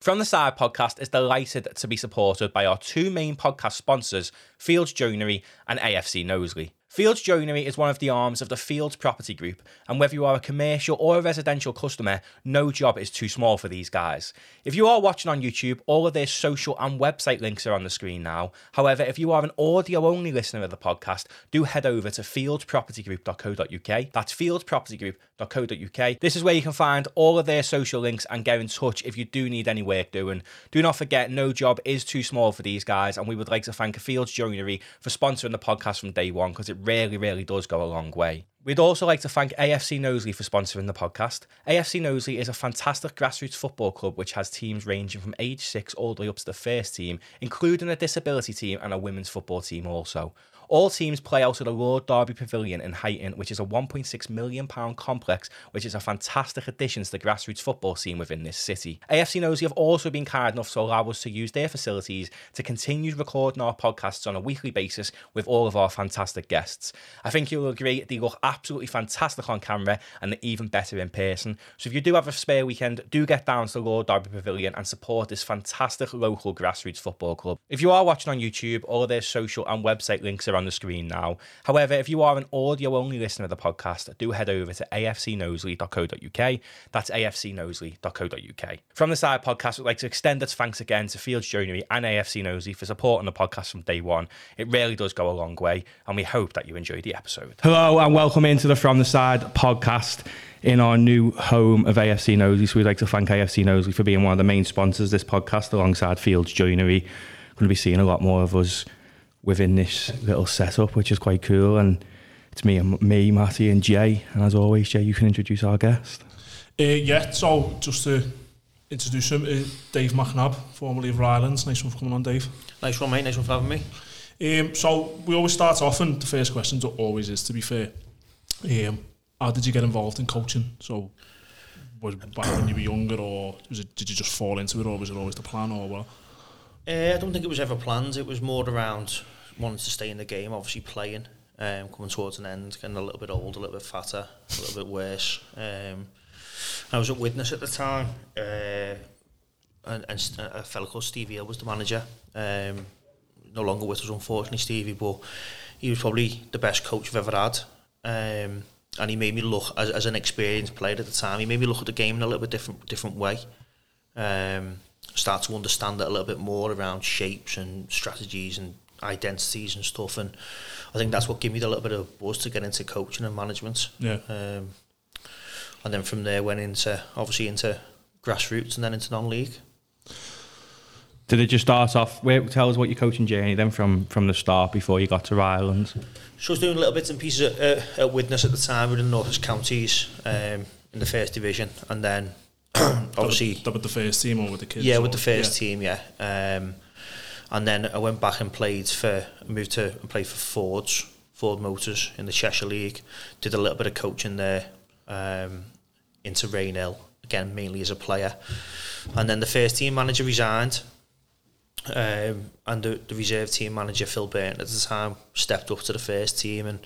From the Side podcast is delighted to be supported by our two main podcast sponsors, Fields Joinery and AFC Knowsley. Fields Joinery is one of the arms of the Fields Property Group, and whether you are a commercial or a residential customer, no job is too small for these guys. If you are watching on YouTube, all of their social and website links are on the screen now. However, if you are an audio only listener of the podcast, do head over to fieldspropertygroup.co.uk. That's fieldspropertygroup.co.uk. This is where you can find all of their social links and get in touch if you do need any work doing. Do not forget, no job is too small for these guys, and we would like to thank Fields Joinery for sponsoring the podcast from day one because it really, really does go a long way. We'd also like to thank AFC Knowsley for sponsoring the podcast. AFC Knowsley is a fantastic grassroots football club which has teams ranging from age six all the way up to the first team, including a disability team and a women's football team also. All teams play out at the Lord Derby Pavilion in Huyton, which is a £1.6 million complex, which is a fantastic addition to the grassroots football scene within this city. AFC Knowsley have also been kind enough to allow us to use their facilities to continue recording our podcasts on a weekly basis with all of our fantastic guests. I think you'll agree they look absolutely fantastic on camera and they're even better in person. So if you do have a spare weekend, do get down to the Lord Derby Pavilion and support this fantastic local grassroots football club. If you are watching on YouTube, all of their social and website links are on the screen now. However, if you are an audio only listener of the podcast, do head over to afcknowsley.co.uk. That's afcknowsley.co.uk. From the Side podcast, we'd like to extend its thanks again to Fields Joinery and AFC Knowsley for supporting the podcast from day one. It really does go a long way, and we hope that you enjoyed the episode. Hello, and welcome into the From the Side podcast in our new home of AFC Knowsley. So we'd like to thank AFC Knowsley for being one of the main sponsors of this podcast alongside Fields Joinery. Going to be seeing a lot more of us within this little setup, which is quite cool. And it's me and me, Matty, and Jay. And as always, Jay, you can introduce our guest. Uh, yeah, so just to introduce him, uh, Dave McNabb, formerly of Rylands. Nice one for coming on, Dave. Nice one, mate. Nice one for having me. Um, so we always start off, and the first question always is, to be fair, um, how did you get involved in coaching? So was back when you were younger, or was it, did you just fall into it, or was it always the plan, or what? Uh, I don't think it was ever planned. It was more around wanting to stay in the game, obviously playing, um, coming towards an end, getting a little bit old, a little bit fatter, a little bit worse. Um, I was at Widnes at the time, uh, and, and a fellow called Stevie Hill was the manager. Um, no longer with us, unfortunately, Stevie, but he was probably the best coach I've ever had. Um, and he made me look, as, as an experienced player at the time, he made me look at the game in a little bit different different way. Um, start to understand it a little bit more around shapes and strategies and identities and stuff. And I think that's what gave me the little bit of buzz to get into coaching and management. Yeah. Um, and then from there went into obviously into grassroots and then into non-league. Did it just start off? Where, tell us what your coaching journey then from from the start before you got to Rylands. So I was doing little bits and pieces at, uh, at Widnes at the time within the North Counties um, in the first division, and then obviously that with the first team or with the kids. Yeah, with the first yeah. team, yeah. Um, and then I went back and played for moved to and played for Ford's Ford Motors in the Cheshire League. Did a little bit of coaching there um, into Rainhill again, mainly as a player. And then the first team manager resigned. Um, and the, the reserve team manager Phil Burton at the time stepped up to the first team and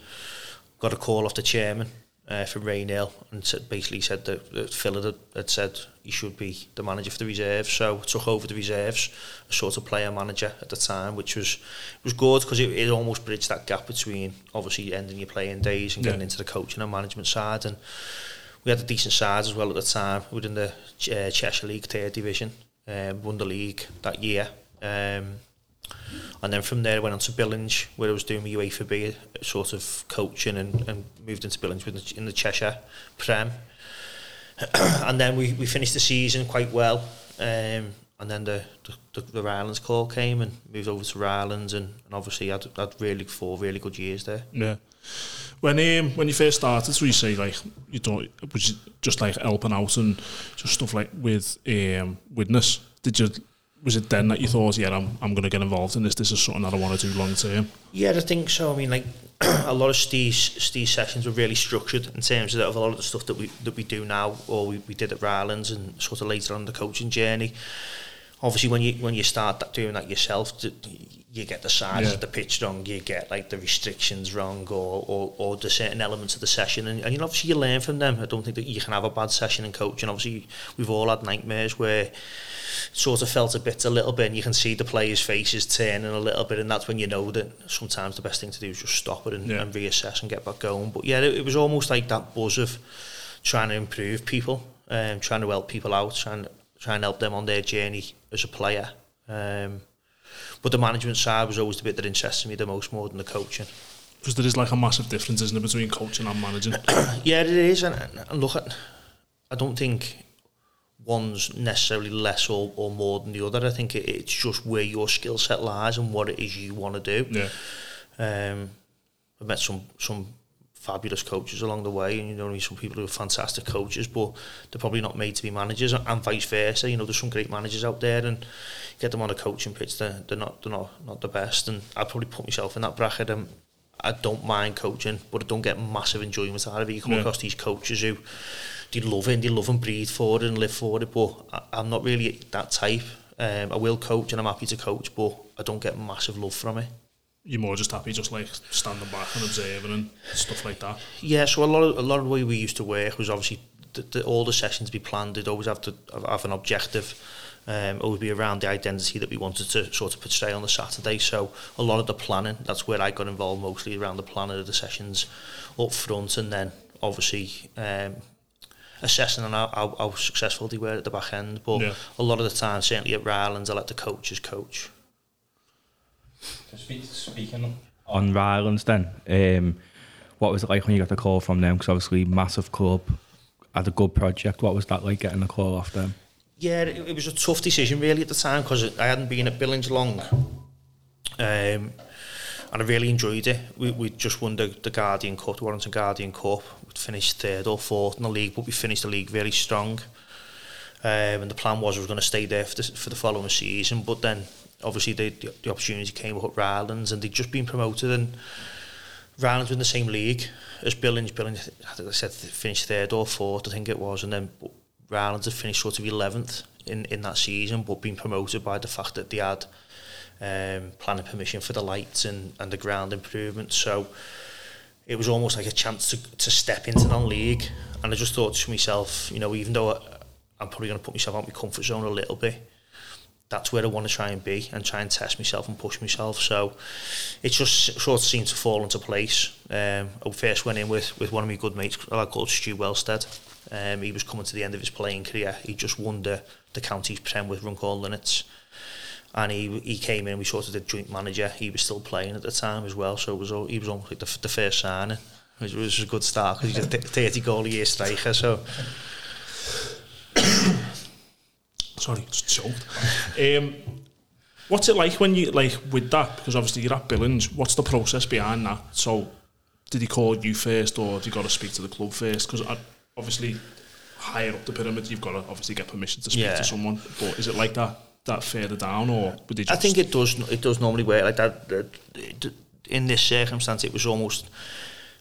got a call off the chairman uh, from Rainhill and said, basically said that, that Phil had, had said he should be the manager for the reserves. So took over the reserves, a sort of player manager at the time, which was was good because it, it almost bridged that gap between obviously ending your playing days and getting into the coaching and management side. And we had a decent side as well at the time within the uh, Cheshire League third division, um, won the league that year. Um, and then from there I went on to Billinge where I was doing my UEFA B sort of coaching and, and moved into Billinge with the, in the Cheshire Prem. And then we, we finished the season quite well um, and then the, the, the Rylands call came and moved over to Rylands and, and obviously had, had really four really good years there. Yeah. When um, when you first started so you say like you don't was you just like helping out and just stuff like with um, Widnes did you was it then that you thought, yeah, I'm, I'm going to get involved in this? This is something that I want to do long term. Yeah, I think so. I mean, like a lot of Steve's, Steve's sessions were really structured in terms of, of a lot of the stuff that we that we do now, or we, we did at Rylands, and sort of later on the coaching journey obviously when you when you start that, doing that yourself, you get the size Yeah. of the pitch wrong, you get like the restrictions wrong, or or, or the certain elements of the session, and, and you know, obviously you learn from them. I don't think that you can have a bad session in coaching. Obviously, we've all had nightmares where sort of felt a bit a little bit and you can see the players faces turning a little bit and that's when you know that sometimes the best thing to do is just stop it and, Yeah. and reassess and get back going but yeah it, it was almost like that buzz of trying to improve people um, trying to help people out trying, trying to help them on their journey as a player um, but the management side was always the bit that interested me the most more than the coaching Because there is like a massive difference, isn't it, between coaching and managing? yeah, it is, and, and look, at, I don't think one's necessarily less or, or more than the other. I think it, it's just where your skill set lies and what it is you want to do. yeah. Um, I've met some some fabulous coaches along the way, and you know, some people who are fantastic coaches, but they're probably not made to be managers, and vice versa. You know, there's some great managers out there, and get them on a coaching pitch, they're, they're not they're not not the best, and I'd probably put myself in that bracket. And I don't mind coaching, but I don't get massive enjoyment out of it. You come Yeah. across these coaches who they love it, and they love and breathe for it and live for it, but I, I'm not really that type. Um, I will coach, and I'm happy to coach, but I don't get massive love from it. You're more just happy just like standing back and observing and stuff like that. Yeah, so a lot of a lot of the way we used to work was obviously the, the, all the sessions be planned. They'd always have to have, an objective. Um, always be around the identity that we wanted to sort of portray on the Saturday. So a lot of the planning, that's where I got involved mostly around the planning of the sessions up front, and then obviously um, assessing on how, how, how successful they were at the back end. But Yeah. a lot of the time, certainly at Rylands, I let the coaches coach. Speak, speaking on Rylands then, um, what was it like when you got the call from them? Because obviously, massive club, had a good project. What was that like getting the call off them? Yeah, it, it was a tough decision really at the time because I hadn't been at Billinge long, um, and I really enjoyed it. We we just won the, the Guardian Cup, the Warrington Guardian Cup. We finished third or fourth in the league, but we finished the league very strong. Um, and the plan was we were going to stay there for the, for the following season, but then obviously the, the, the opportunity came up at Rylands, and they'd just been promoted, and Rylands were in the same league as Billinge. Billinge, I think I said finished third or fourth, I think it was, and then Rylands had finished sort of 11th in, in that season, but been promoted by the fact that they had um, planning permission for the lights and, and the ground improvements. So it was almost like a chance to, to step into non-league. And I just thought to myself, you know, even though I, I'm probably going to put myself out of my comfort zone a little bit, that's where I want to try and be and try and test myself and push myself. So it just sort of seemed to fall into place. Um, I first went in with, with one of my good mates, a called Stu Wellstead. Um, he was coming to the end of his playing career. He just won the, the county's prem with Runcorn Linnets. And he he came in, we sort of did joint manager. He was still playing at the time as well, so it was all, he was almost like the, the first signing, which was a good start because he's a 30 goal a year striker. So Sorry, just choked. Um, what's it like when you like with that? Because obviously you're at Billinge. What's the process behind that? So, did he call you first, or have you got to speak to the club first? Because obviously, higher up the pyramid, you've got to obviously get permission to speak Yeah. to someone. But is it like that that further down, or would they I think it does. It does normally work like that. In this circumstance, it was almost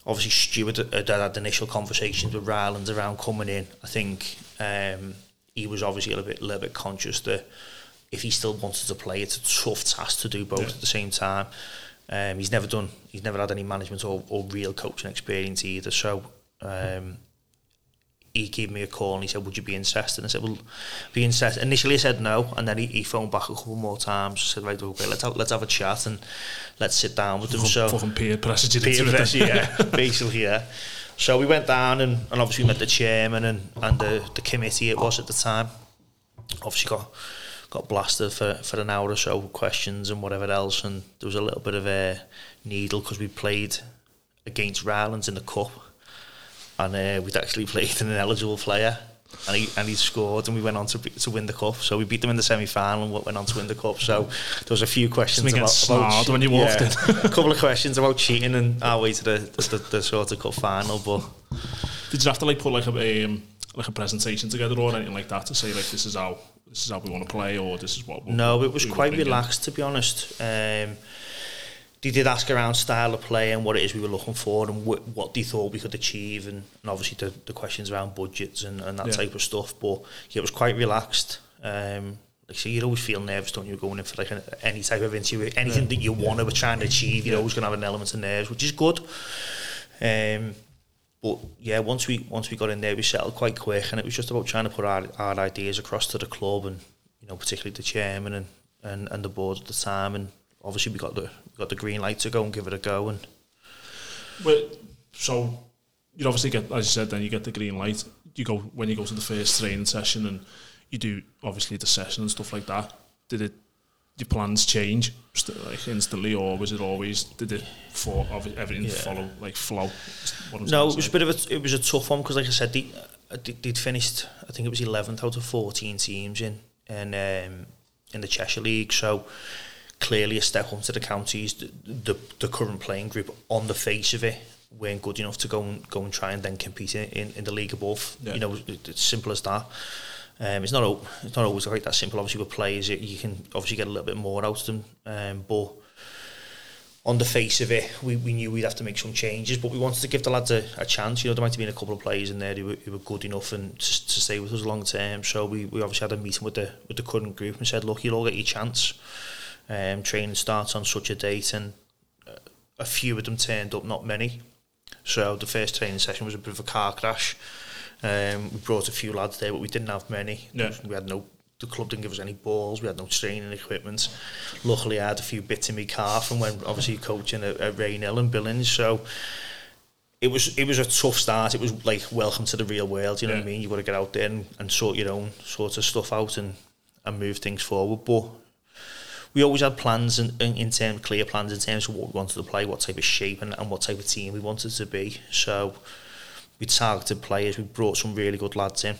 obviously Stuart had had had initial conversations with Rylands around coming in. I think um, he was obviously a little bit, little bit conscious that if he still wanted to play, it's a tough task to do both Yeah. at the same time. Um, he's never done. He's never had any management or, or real coaching experience either. So. Um, he gave me a call and he said, would you be interested? And I said, well, be interested. Initially I said no, and then he, he phoned back a couple more times. said, right, okay, let's have, let's have a chat and let's sit down with them. fucking, So fucking peer pressured you peer pressure, yeah, basically, yeah. So we went down and, and obviously met the chairman and, and the, the committee it was at the time. Obviously got got blasted for, for an hour or so questions and whatever else, and there was a little bit of a needle because we played against Rylands in the cup, and uh, we'd actually played an ineligible player. And he, and he scored and we went on to to win the cup so we beat them in the semi-final and went on to win the cup so there was a few questions about, about when you walked yeah, a couple of questions about cheating and our way to the, the, the sort of cup final but Did you have to like put like a um, like a presentation together or anything like that to say like this is how this is how we want to play or this is what? We'll, No, it was quite bring in? relaxed to be honest. Um, they did ask around style of play and what it is we were looking for and wh- what they thought we could achieve and, and obviously the, the questions around budgets and, and that Yeah. type of stuff. But yeah, it was quite relaxed. Um, like so you always feel nervous, don't you, going in for like an, any type of interview, anything yeah. that you want to try and achieve, you're yeah. always going to have an element of nerves, which is good. Um, but yeah, once we once we got in there, we settled quite quick, and it was just about trying to put our, our ideas across to the club, and you know, particularly the chairman and, and, and the board at the time, and obviously we got the we got the green light to go and give it a go, and. Well, so you obviously get, as you said, then you get the green light. You go when you go to the first training session, and you do obviously the session and stuff like that. Did it your plans change like instantly, or was it always did it for everything yeah. follow like flow? No, it was a bit of a it was a tough one because, like I said, they, they'd finished. I think it was eleventh out of fourteen teams in and um, in the Cheshire League. So clearly a step up to the counties. The, the, the current playing group on the face of it weren't good enough to go and go and try and then compete in, in the league above. Yeah. You know, it's simple as that. Um, it's not it's not always like that simple. Obviously, with players, you can obviously get a little bit more out of them. Um, but on the face of it, we, we knew we'd have to make some changes. But we wanted to give the lads a, a chance. You know, there might have been a couple of players in there who were, who were good enough and to, to stay with us long term. So we, we obviously had a meeting with the with the current group and said, look, you'll all get your chance. Um, training starts on such a date, and uh, a few of them turned up, not many. So the first training session was a bit of a car crash. Um, we brought a few lads there, but we didn't have many. Yeah. We had no. The club didn't give us any balls. We had no training equipment. Luckily, I had a few bits in my car from when obviously coaching at, at Rainhill and Billinge. So it was it was a tough start. It was like welcome to the real world. You know yeah. what I mean? You got to get out there and, and sort your own sort of stuff out and and move things forward. But we always had plans in, in, in terms clear plans in terms of what we wanted to play, what type of shape and, and what type of team we wanted to be. So we targeted players, we brought some really good lads in.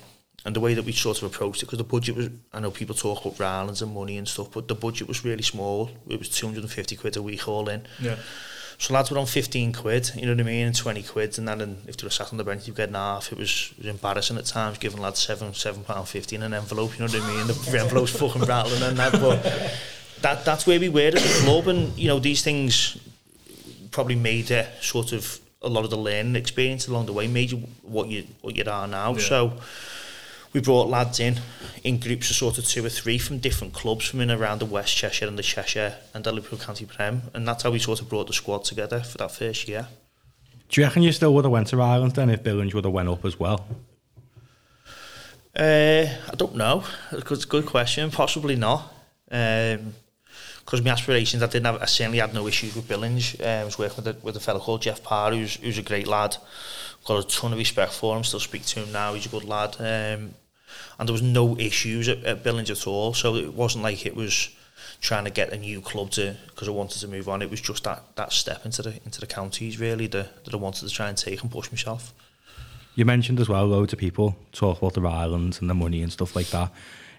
And the way that we sort of approached it, because the budget was, I know people talk about Rylands and money and stuff, but the budget was really small. It was 250 quid a week all in. Yeah. So lads were on 15 quid, you know what I mean, and 20 quid, and then and if they were sat on the bench, you get an half. It was, it was embarrassing at times, giving lads seven, seven pound fifty in an envelope, you know what I mean? The envelope's fucking rattling and that, but that that's where we were at the club, and you know these things probably made it sort of a lot of the learning experience along the way made you what you what you are now. Yeah. So we brought lads in in groups of sort of two or three from different clubs from in around the West Cheshire and the Cheshire and the Liverpool County Prem, and that's how we sort of brought the squad together for that first year. Do you reckon you still would have went to Rylands then if Billinge would have went up as well? Uh, I don't know. It's a good question. Possibly not. Um, because my aspirations, I didn't have, I certainly had no issues with Billinge. Um, I was working with a, with a fellow called Jeff Parr, who's, who's a great lad. Got a ton of respect for him, still speak to him now, he's a good lad. Um, and there was no issues at, at Billinge at all, so it wasn't like it was trying to get a new club to because I wanted to move on. It was just that that step into the into the counties really that, that I wanted to try and take and push myself. You mentioned as well loads of people talk about the Rylands and the money and stuff like that.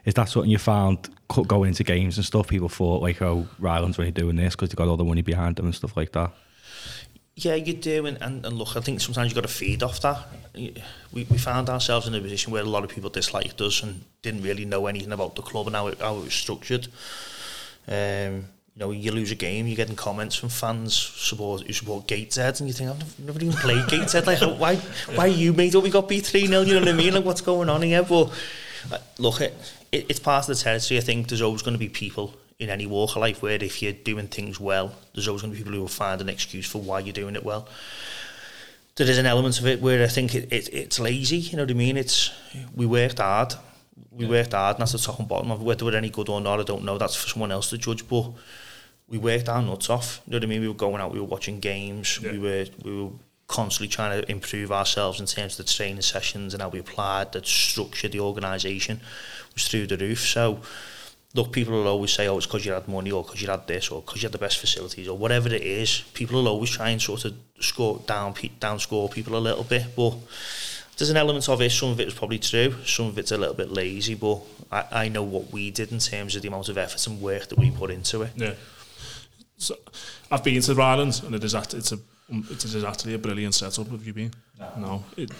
Is that something you found going into games and stuff? People thought like, oh, Rylands really doing this because they got all the money behind them and stuff like that. Yeah, you do, and, and, and look, I think sometimes you've got to feed off that. We, we found ourselves in a position where a lot of people disliked us and didn't really know anything about the club and how it, how it was structured. Um, you know, you lose a game, you're getting comments from fans support who support Gateshead, and you think, I've never even played Gateshead. Like, why, why you made up? We got beat 3 0, you know what I mean? Like, what's going on here? But Uh, look, it, it, it's part of the territory. I think there's always going to be people in any walk of life where if you're doing things well, there's always going to be people who will find an excuse for why you're doing it well. There is an element of it where I think it, it it's lazy. You know what I mean? It's we worked hard, we yeah. worked hard, and that's the top and bottom of whether we're any good or not. I don't know. That's for someone else to judge. But we worked our nuts off. You know what I mean? We were going out, we were watching games, yeah. we were we were constantly trying to improve ourselves in terms of the training sessions and how we applied the structure, the organisation was through the roof. So, look, people will always say, oh, it's because you had money or because you had this or because you had the best facilities or whatever it is. People will always try and sort of score down, down score people a little bit. But there's an element of it. Some of it is probably true. Some of it's a little bit lazy. But I, I know what we did in terms of the amount of effort and work that we put into it. Yeah. So I've been to the Rylands and it is it's a Um, it is actually a brilliant setup. Have you been? No. no. It,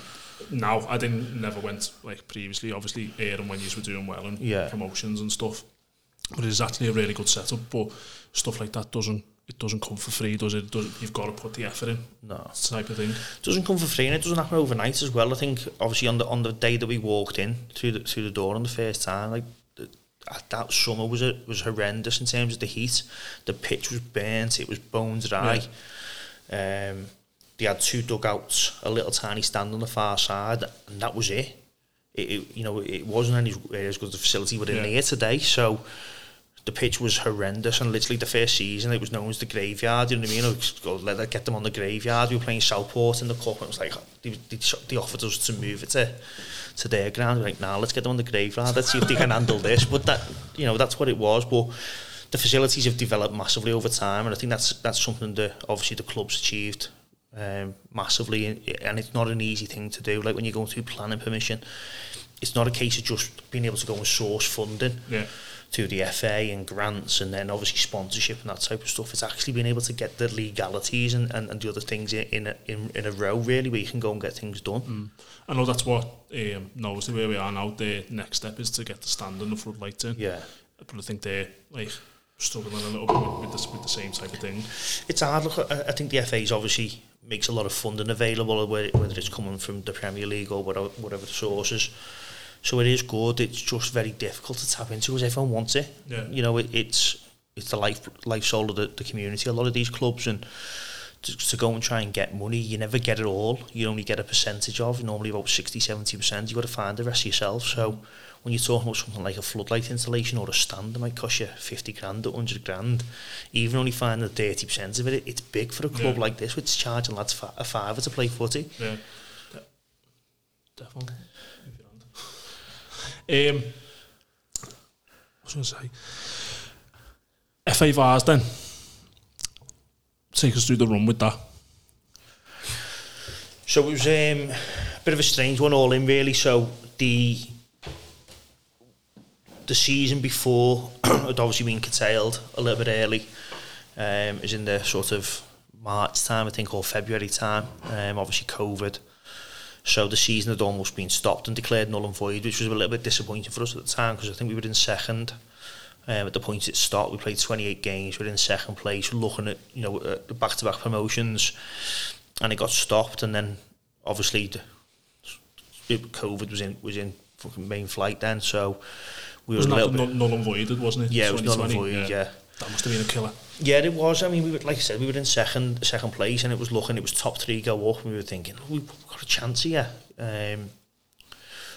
now I didn't never went like previously. Obviously, air and when you were doing well and yeah. promotions and stuff. But it's actually a really good setup. But stuff like that doesn't it doesn't come for free, does it? does you've got to put the effort in. No, type of thing. It doesn't come for free, and it doesn't happen overnight as well. I think obviously on the on the day that we walked in through the through the door on the first time, like that summer was a, was horrendous in terms of the heat. The pitch was burnt, it was bones dry. Yeah. Um, they had two dugouts, a little tiny stand on the far side, and that was it. It, it you know, it wasn't any as good as the facility we're in yeah. here today. So the pitch was horrendous, and literally the first season it was known as the graveyard. You know what I mean? Go let get them on the graveyard. We were playing Southport in the cup, and it was like they, they, they offered us to move it to to their ground. We're like, now nah, let's get them on the graveyard. Let's see if they can handle this. But that you know that's what it was. But the facilities have developed massively over time, and I think that's that's something that obviously the club's achieved um, massively, and it's not an easy thing to do. Like when you're going through planning permission, it's not a case of just being able to go and source funding. Yeah to the FA and grants and then obviously sponsorship and that type of stuff. It's actually being able to get the legalities and, and, and the other things in, in, a, in, in a row really where you can go and get things done. Mm. I know that's what um, Knowsley where we are now. The next step is to get the stand and the floodlights in. Yeah. But I think they're like struggling a little bit with, with, this, with the same type of thing. It's hard. Look, I, I think the FA's obviously makes a lot of funding available, whether it's coming from the Premier League or whatever, whatever the sources. So it is good. It's just very difficult to tap into because everyone wants it. Yeah. You know, it, it's it's the life life soul of the, the community. A lot of these clubs and to, to go and try and get money, you never get it all. You only get a percentage of normally about 60 70 percent. You got to find the rest yourself. So when you're talking about something like a floodlight installation or a stand that might cost you 50 grand, 100 grand, even only finding 30 percent of it, it's big for a club yeah. like this, which is charging lads a fiver to play footy. Yeah, definitely. Um, what was I going to say? FA Vars then. Take us through the run with that. So it was um, a bit of a strange one all in really. So the the season before had obviously been curtailed a little bit early. Um, it was in the sort of March time, I think, or February time. Um, obviously COVID. So the season had almost been stopped and declared null and void, which was a little bit disappointing for us at the time because I think we were in second. Um, at the point it stopped, we played 28 games, we were in second place, looking at you know the back-to-back promotions, and it got stopped. And then obviously the, COVID was in was in fucking main flight then, so we little bit null and voided, wasn't it? Yeah, it was null and voided. Yeah. That must have been a killer. Yeah, it was. I mean, we were, like I said, we were in second second place, and it was looking. It was top three go up, and we were thinking we've got a chance here. Um,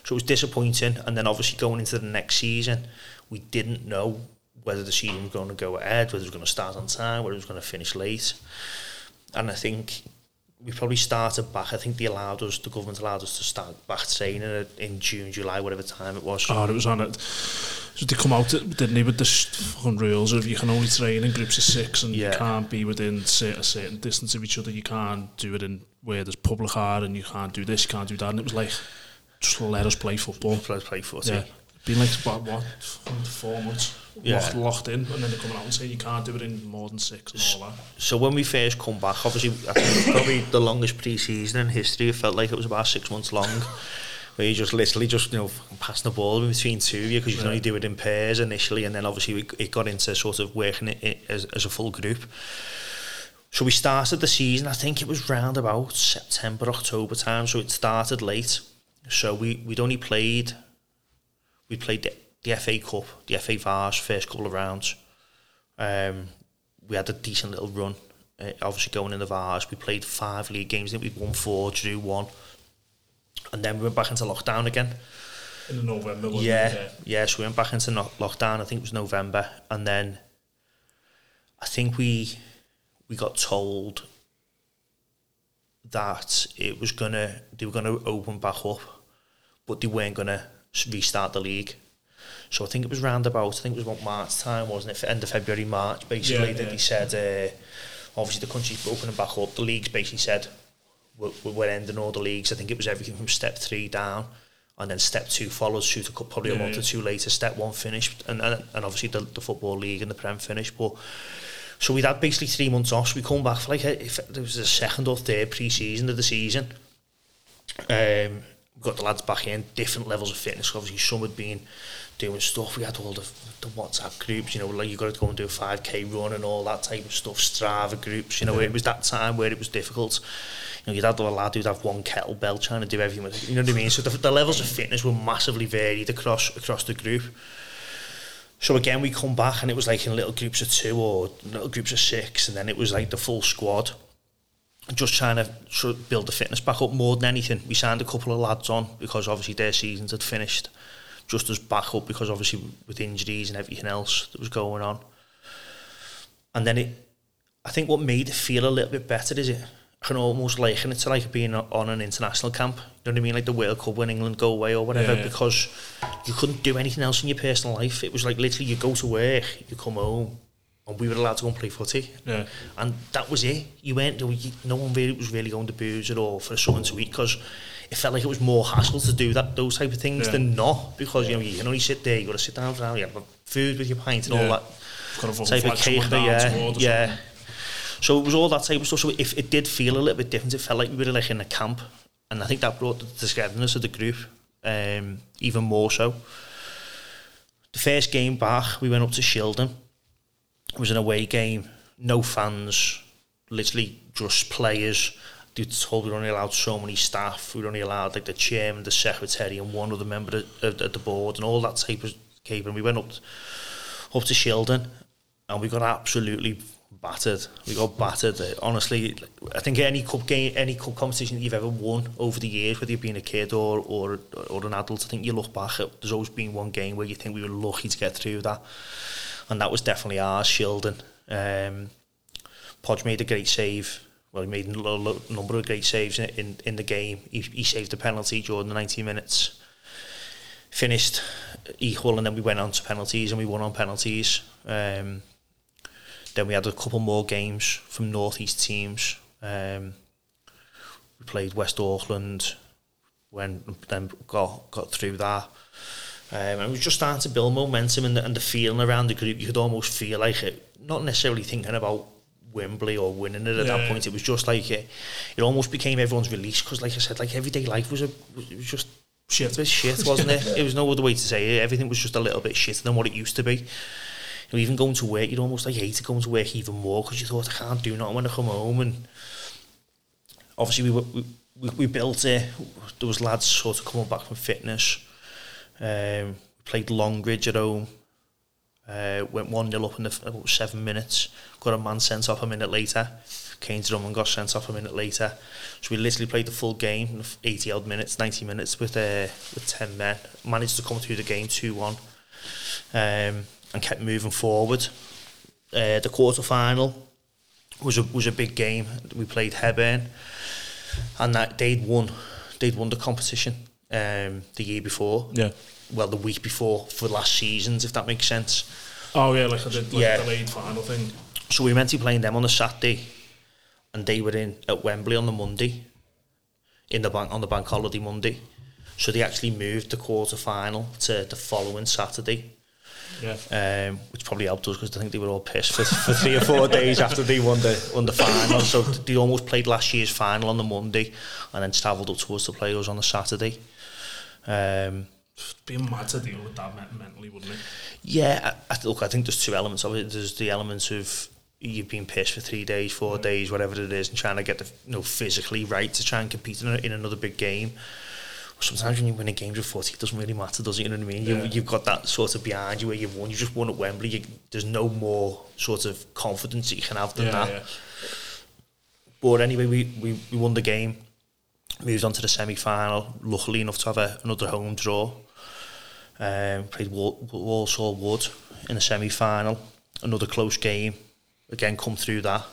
so it was disappointing, and then obviously going into the next season, we didn't know whether the season was going to go ahead, whether it was going to start on time, whether it was going to finish late. And I think we probably started back. I think they allowed us, the government allowed us to start back training in June, July, whatever time it was. Oh, it was on it. So they come out, didn't they, with the fucking rules of you can only train in groups of six and yeah. you can't be within a certain distance of each other. You can't do it in where there's public art and you can't do this, you can't do that. And it was like, just let us play football. Let us play football. Yeah. Been like, what, what, four months? Yeah. locked, locked in, and then they're coming out and saying you can't do it in more than six and all that. So when we first come back, obviously, I think probably the longest pre-season in history. It felt like it was about six months long. where you just literally just you know passing the ball between two of you because you can yeah. only do it in pairs initially, and then obviously it got into sort of working it as, as a full group. So we started the season. I think it was round about September, October time. So it started late. So we we'd only played. We played the FA Cup, the FA Vase, first couple of rounds. Um, we had a decent little run. Uh, obviously, going in the Vase, we played five league games. I think we won four, drew one, and then we went back into lockdown again. In November, yeah, it? yeah. So we went back into no- lockdown. I think it was November, and then I think we we got told that it was gonna they were gonna open back up, but they weren't gonna restart the league. So I think it was roundabout, I think it was about March time, wasn't it? For end of February, March, basically, yeah, that yeah. he said, uh, obviously the country's opening back up. The leagues basically said, we're, we're ending all the leagues. I think it was everything from step three down. And then step two followed suit a couple, probably yeah, a month or two later. Step one finished, and and, and obviously the, the football league and the prem finished. But so we had basically three months off. So we come back for like a, if there was a second or third pre-season of the season. Um, we got the lads back in, different levels of fitness. Obviously, some had been doing stuff. We had all the, the WhatsApp groups, you know, like you got to go and do a 5k run and all that type of stuff, Strava groups, you know, yeah. it was that time where it was difficult. You know, you'd have a lad who'd have one kettlebell trying to do everything with you know what I mean? So the, the levels of fitness were massively varied across across the group. So again, we come back and it was like in little groups of two or little groups of six, and then it was like the full squad. Just trying to sort of build the fitness back up more than anything. We signed a couple of lads on because obviously their seasons had finished. Just as back up because obviously with injuries and everything else that was going on. And then it, I think what made it feel a little bit better is it I can almost liken it to like being on an international camp. You know what I mean? Like the World Cup when England go away or whatever, yeah, yeah. because you couldn't do anything else in your personal life. It was like literally you go to work, you come home, and we were allowed to go and play footy. Yeah. And that was it. You went, no one really was really going to booze at all for something to eat because it felt like it was more hassle to do that those type of things yeah. than not because you know you can only sit there, you got to sit down for you have food with your pint and yeah. all that got type of cake. Yeah, yeah. So it was all that type of stuff. So if it did feel a little bit different, it felt like we were like in a camp, and I think that brought the togetherness of the group um, even more so. The first game back, we went up to Shildon. It was an away game, no fans, literally just players. They told we were only allowed so many staff. We were only allowed like the chairman, the secretary, and one other member of, the board, and all that type of cake. And we went up up to Shildon, and we got absolutely battered. We got battered. Honestly, I think any cup game, any cup competition that you've ever won over the years, whether you've been a kid or or or an adult, I think you look back at there's always been one game where you think we were lucky to get through that, and that was definitely ours, Shildon. Um, Podge made a great save. Well, he made a number of great saves in in, in the game. He, he saved the penalty during the 90 minutes. Finished equal, and then we went on to penalties, and we won on penalties. Um, then we had a couple more games from northeast teams. Um, we played West Auckland, when then got got through that. Um, and it was just starting to build momentum and the, and the feeling around the group. You could almost feel like it, not necessarily thinking about Wembley or winning it at yeah. that point. It was just like it, it almost became everyone's release because, like I said, like everyday life was a it was just shit, a bit shit, wasn't it? it was no other way to say it. Everything was just a little bit shit than what it used to be know, even going to work, you'd almost like hate going to work even more because you thought I can't do nothing when I come home. And obviously we we, we, we built it. There was lads sort of coming back from fitness. Um, we played Longridge at home. Uh, went 1 0 up in the, about seven minutes. Got a man sent off a minute later. To them and got sent off a minute later. So we literally played the full game, 80 odd minutes, 90 minutes with uh, with 10 men. Managed to come through the game 2 1. Um, and kept moving forward. Uh, the quarter final was a was a big game. We played Hebburn, and that they'd won they'd won the competition um, the year before. Yeah. Well, the week before for last seasons, if that makes sense. Oh yeah, like I did like yeah. the delayed final thing. So we meant to be playing them on a Saturday, and they were in at Wembley on the Monday, in the bank on the bank holiday Monday. So they actually moved the quarter final to the following Saturday yeah. Um, which probably helped us because I think they were all pissed for, for three or four days after they won the won the final. So they almost played last year's final on the Monday, and then travelled up to us to play us on the Saturday. Um, be mad to deal with that mentally, wouldn't it? Yeah, I, I, look, I think there's two elements of it. There's the elements of you've been pissed for three days, four days, whatever it is, and trying to get the you know physically right to try and compete in, a, in another big game sometimes when you win a game with 40, it doesn't really matter, does it? You know what I mean? Yeah. You, you've got that sort of behind you where you've won. You just won at Wembley. You, there's no more sort of confidence that you can have than yeah, that. Yeah. But anyway, we, we, we won the game, moved on to the semi-final. Luckily enough to have a, another home draw. Um, played Wal- Walsall Wood in the semi-final. Another close game. Again, come through that.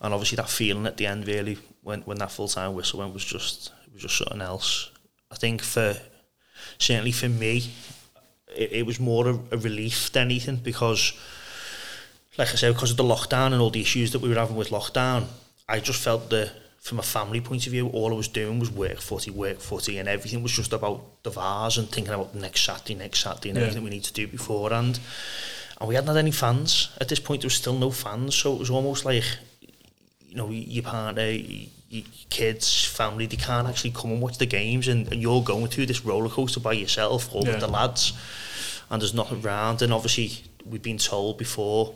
And obviously that feeling at the end really, when, when that full-time whistle went, was just, it was just something else. I think for certainly for me, it, it was more a, a relief than anything because, like I said, because of the lockdown and all the issues that we were having with lockdown, I just felt that from a family point of view, all I was doing was work footy, work footy, and everything was just about the Vase and thinking about the next Saturday, next Saturday, and yeah. everything we need to do beforehand. And we hadn't had any fans. At this point, there was still no fans, so it was almost like, you know, your partner, your kids, family, they can't actually come and watch the games, and, and you're going through this roller coaster by yourself or yeah. with the lads, and there's nothing around. And obviously, we've been told before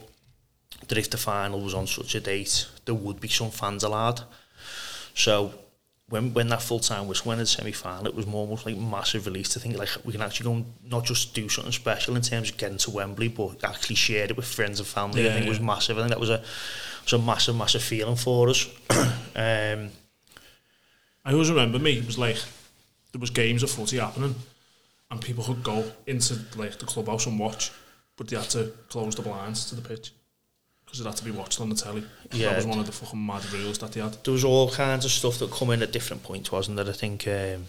that if the final was on such a date, there would be some fans allowed. So when when that full time was in the semi final, it was almost like massive relief to think like we can actually go and not just do something special in terms of getting to Wembley, but actually share it with friends and family. Yeah, I think yeah. was massive. I think that was a was a massive, massive feeling for us. um, I always remember me, it was like, there was games of footy happening, and people could go into like the clubhouse and watch, but they had to close the blinds to the pitch, because it had to be watched on the telly. Yeah. That was one of the fucking mad rules that they had. there was all kinds of stuff that come in at different points, wasn't there? I think um,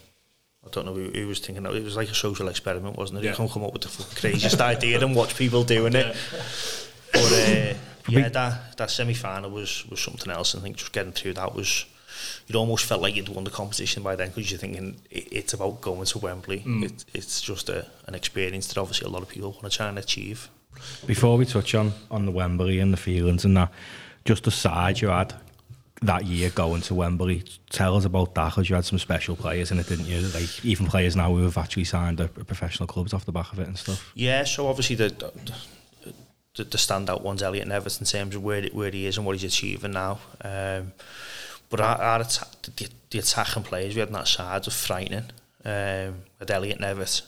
I don't know who, who was thinking that it was like a social experiment, wasn't it? Yeah. You can come up with the fucking craziest idea and watch people doing it. But uh, yeah, that that semi final was was something else. I think just getting through that was. You'd almost felt like you'd won the competition by then because you're thinking it, it's about going to Wembley. It, it's just a, an experience that obviously a lot of people want to try and achieve. Before we touch on on the Wembley and the feelings and that, just aside you had that year going to Wembley. Tell us about that because you had some special players in it, didn't you? Like even players now who have actually signed a, professional clubs off the back of it and stuff. Yeah, so obviously the the, the standout one's Elliot Nevitt in terms of where where he is and what he's achieving now. Um, but our, our attack, the, the attacking players we had that side was frightening. Um, with Elliot Nevitt,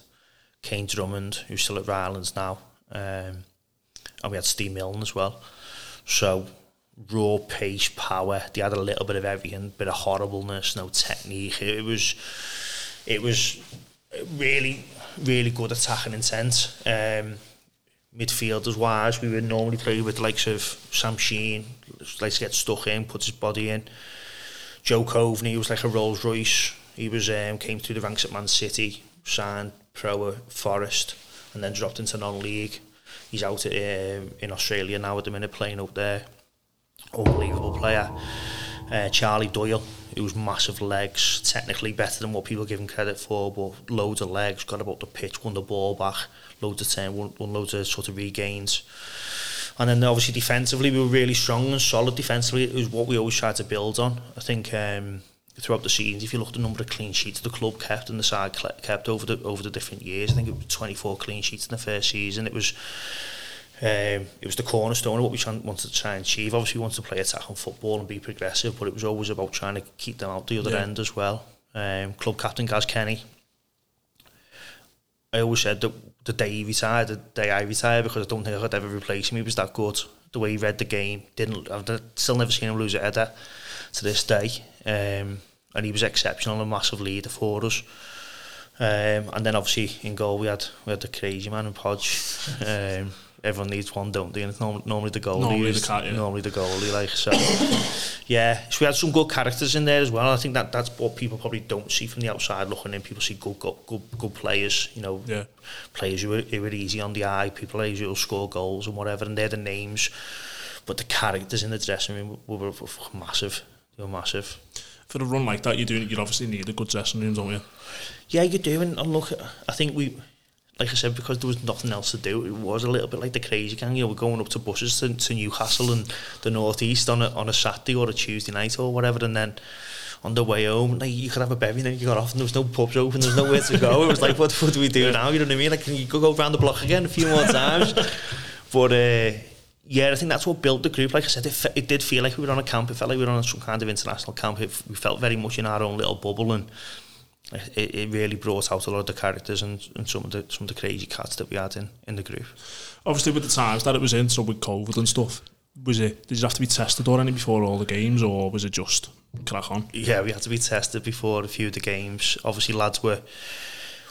Kane Drummond, who's still at Rylands now, um, and we had Steve Milne as well. So raw pace, power. They had a little bit of everything, bit of horribleness, no technique. It was, it was really, really good attacking intent. Um, midfielders wise, we would normally play with the likes of Sam Sheen, likes to get stuck in, puts his body in. Joe Coveney was like a Rolls Royce. He was um, came through the ranks at Man City, signed pro Forest, and then dropped into non-league. He's out um, in Australia now at the minute playing up there. Unbelievable player. Uh, Charlie Doyle, who's massive legs, technically better than what people give him credit for, but loads of legs, got about the pitch, won the ball back, loads of time, won, won loads of sort of regains. And then obviously defensively, we were really strong and solid defensively. It was what we always tried to build on. I think um, throughout the seasons, if you look at the number of clean sheets the club kept and the side kept over the over the different years, I think it was 24 clean sheets in the first season. It was um, it was the cornerstone of what we wanted to try and achieve. Obviously, we wanted to play attacking football and be progressive, but it was always about trying to keep them out the other Yeah. end as well. Um, club captain Gaz Kenny. I always said that the day he retired, the day I retired, because I don't think I could ever replace him. He was that good. The way he read the game, didn't. I've still never seen him lose a header to this day. Um, and he was exceptional, a massive leader for us. Um, and then obviously in goal we had we had the crazy man in Podge. Um, everyone needs one, don't they? And it's normally, normally the goalie. Normally the cat, yeah. Normally the goalie, like so. yeah, so we had some good characters in there as well. I think that that's what people probably don't see from the outside looking in. People see good good good, good players, you know, Yeah. players who are, who are easy on the eye, people who will score goals and whatever, and they're the names. But the characters in the dressing room were, were, were massive. They were massive. For a run like that, you do you obviously need a good dressing room, don't you? Yeah, you do, and, and look, I think we, like I said, because there was nothing else to do, it was a little bit like the crazy gang. You know, we're going up to buses to, to Newcastle and the northeast on a on a Saturday or a Tuesday night or whatever, and then on the way home, like you could have a bevy, then you got off, and there was no pubs open, there was nowhere to go. It was like, what, what do we do now? You know what I mean? Like, can you go go around the block again a few more times? but uh, yeah, I think that's what built the group. Like I said, it, it did feel like we were on a camp. It felt like we were on some kind of international camp. It, we felt very much in our own little bubble, and it, it really brought out a lot of the characters and, and some of the some of the crazy cats that we had in, in the group. Obviously, with the times that it was in, so with COVID and stuff, was it? Did you have to be tested or any before all the games, or was it just crack on? Yeah, we had to be tested before a few of the games. Obviously, lads were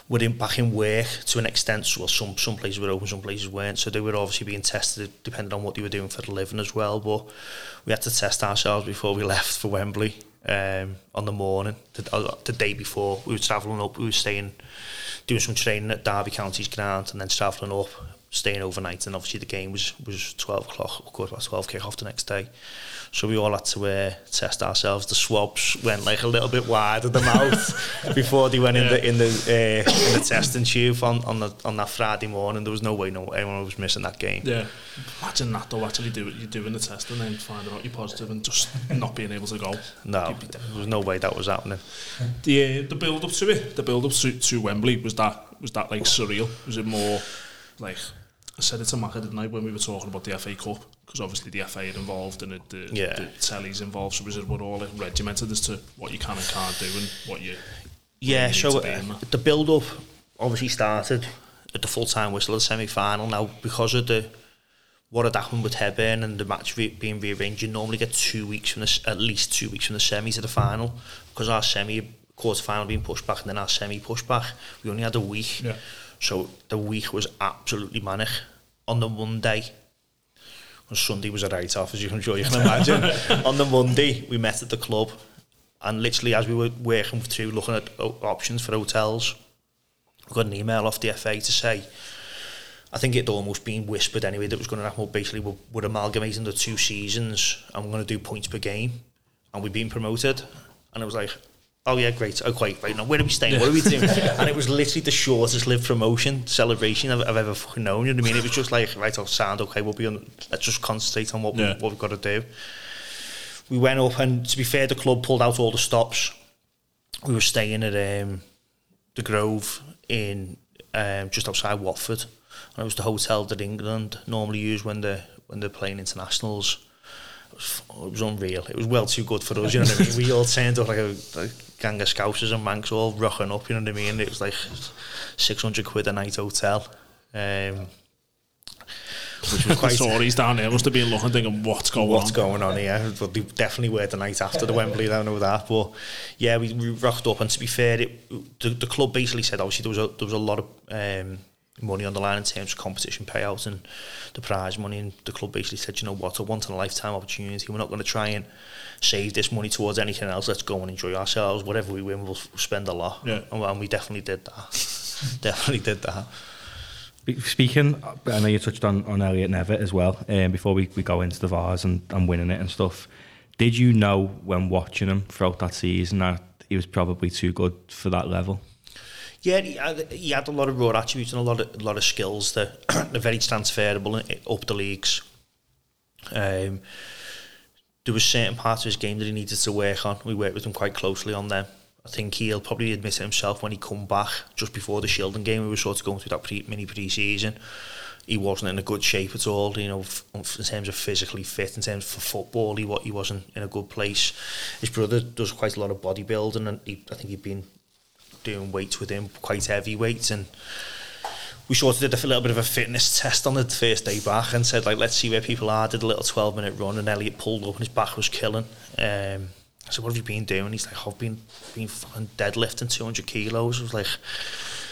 were in, back in work to an extent. So, well, some some places were open, some places weren't. So they were obviously being tested depending on what they were doing for a living as well. But we had to test ourselves before we left for Wembley um, on the morning, the, uh, the day before. We were travelling up. We were staying, doing some training at Derby County's ground, and then travelling up, staying overnight. And obviously the game was was twelve o'clock, of course, about twelve kick off the next day. So we all had to uh, test ourselves. The swabs went like a little bit wide at the mouth before they went in the in the uh, in the testing tube on, on the on that Friday morning. There was no way no anyone was missing that game. Yeah. Imagine that though. Actually, do. You're doing the test and then finding out you're positive and just not being able to go. No, there was no way that was happening. The uh, the build up to it, the build up to, to Wembley was that was that like surreal? Was it more like I said it to Macca, didn't I, when we were talking about the FA Cup, because obviously the FA are involved and it, the, Yeah. the telly's involved, so we're all regimented as to what you can and can't do and what you... Yeah, so uh, the build-up obviously started at the full-time whistle of the semi-final. Now, because of the what had happened with Hebburn and the match re- being rearranged, you normally get two weeks from the at least two weeks from the semi to the final. Because our semi quarter final being pushed back and then our semi pushed back, we only had a week. Yeah. So the week was absolutely manic. On the Monday, Sunday was a write off, as you can sure you can imagine. on the Monday, we met at the club, and literally as we were working through looking at options for hotels, we got an email off the FA to say, I think it'd almost been whispered anyway that it was going to happen. Well, basically, we're, we're amalgamating the two seasons, and we're going to do points per game, and we've been promoted. And it was like, oh yeah, great. Oh, great. Right now, where are we staying? What are we doing? and it was literally the shortest lived promotion celebration I've, I've ever fucking known. You know what I mean? It was just like, right, I'll sound okay. We'll be on. Let's just concentrate on what we, what we've got to do. We went up, and to be fair, the club pulled out all the stops. We were staying at um, the Grove in um, just outside Watford, and it was the hotel that England normally use when they when they're playing internationals. It was, it was unreal. It was well too good for us. You know what I mean? We all turned up like a, like gang of scousers and Mancs all rocking up. You know what I mean? It was like six hundred quid a night hotel. Um, which was quite stories down there must have been looking thinking, what's going what's on? going on here. But they definitely were the night after the Wembley, I don't know that. But yeah, we, we rocked up, and to be fair, it, the, the club basically said obviously there was a, there was a lot of um, money on the line in terms of competition payouts and the prize money, and the club basically said, you know what, a once in a lifetime opportunity. We're not going to try and save this money towards anything else. Let's go and enjoy ourselves. Whatever we win, we'll, we'll spend a lot. Yeah. And, and we definitely did that. definitely did that. Speaking, I know you touched on, on Elliot Nevitt as well. Um, before we, we go into the Vase and, and winning it and stuff, did you know when watching him throughout that season that he was probably too good for that level? Yeah, he had, a lot of raw attributes and a lot of a lot of skills that are very transferable up the leagues. Um, there was certain parts of his game that he needed to work on. We worked with him quite closely on them. I think he'll probably admit it himself when he come back just before the Shielding game. We were sort of going through that pre, mini pre-season. He wasn't in a good shape at all. You know, f- in terms of physically fit, in terms for football, he he wasn't in a good place. His brother does quite a lot of bodybuilding, and he, I think he'd been doing weights with him, quite heavy weights, and we sort of did a little bit of a fitness test on the first day back and said like, let's see where people are. Did a little twelve minute run, and Elliot pulled up and his back was killing. Um, I said, what have you been doing? He's like, I've been been fucking deadlifting two hundred kilos. I was like,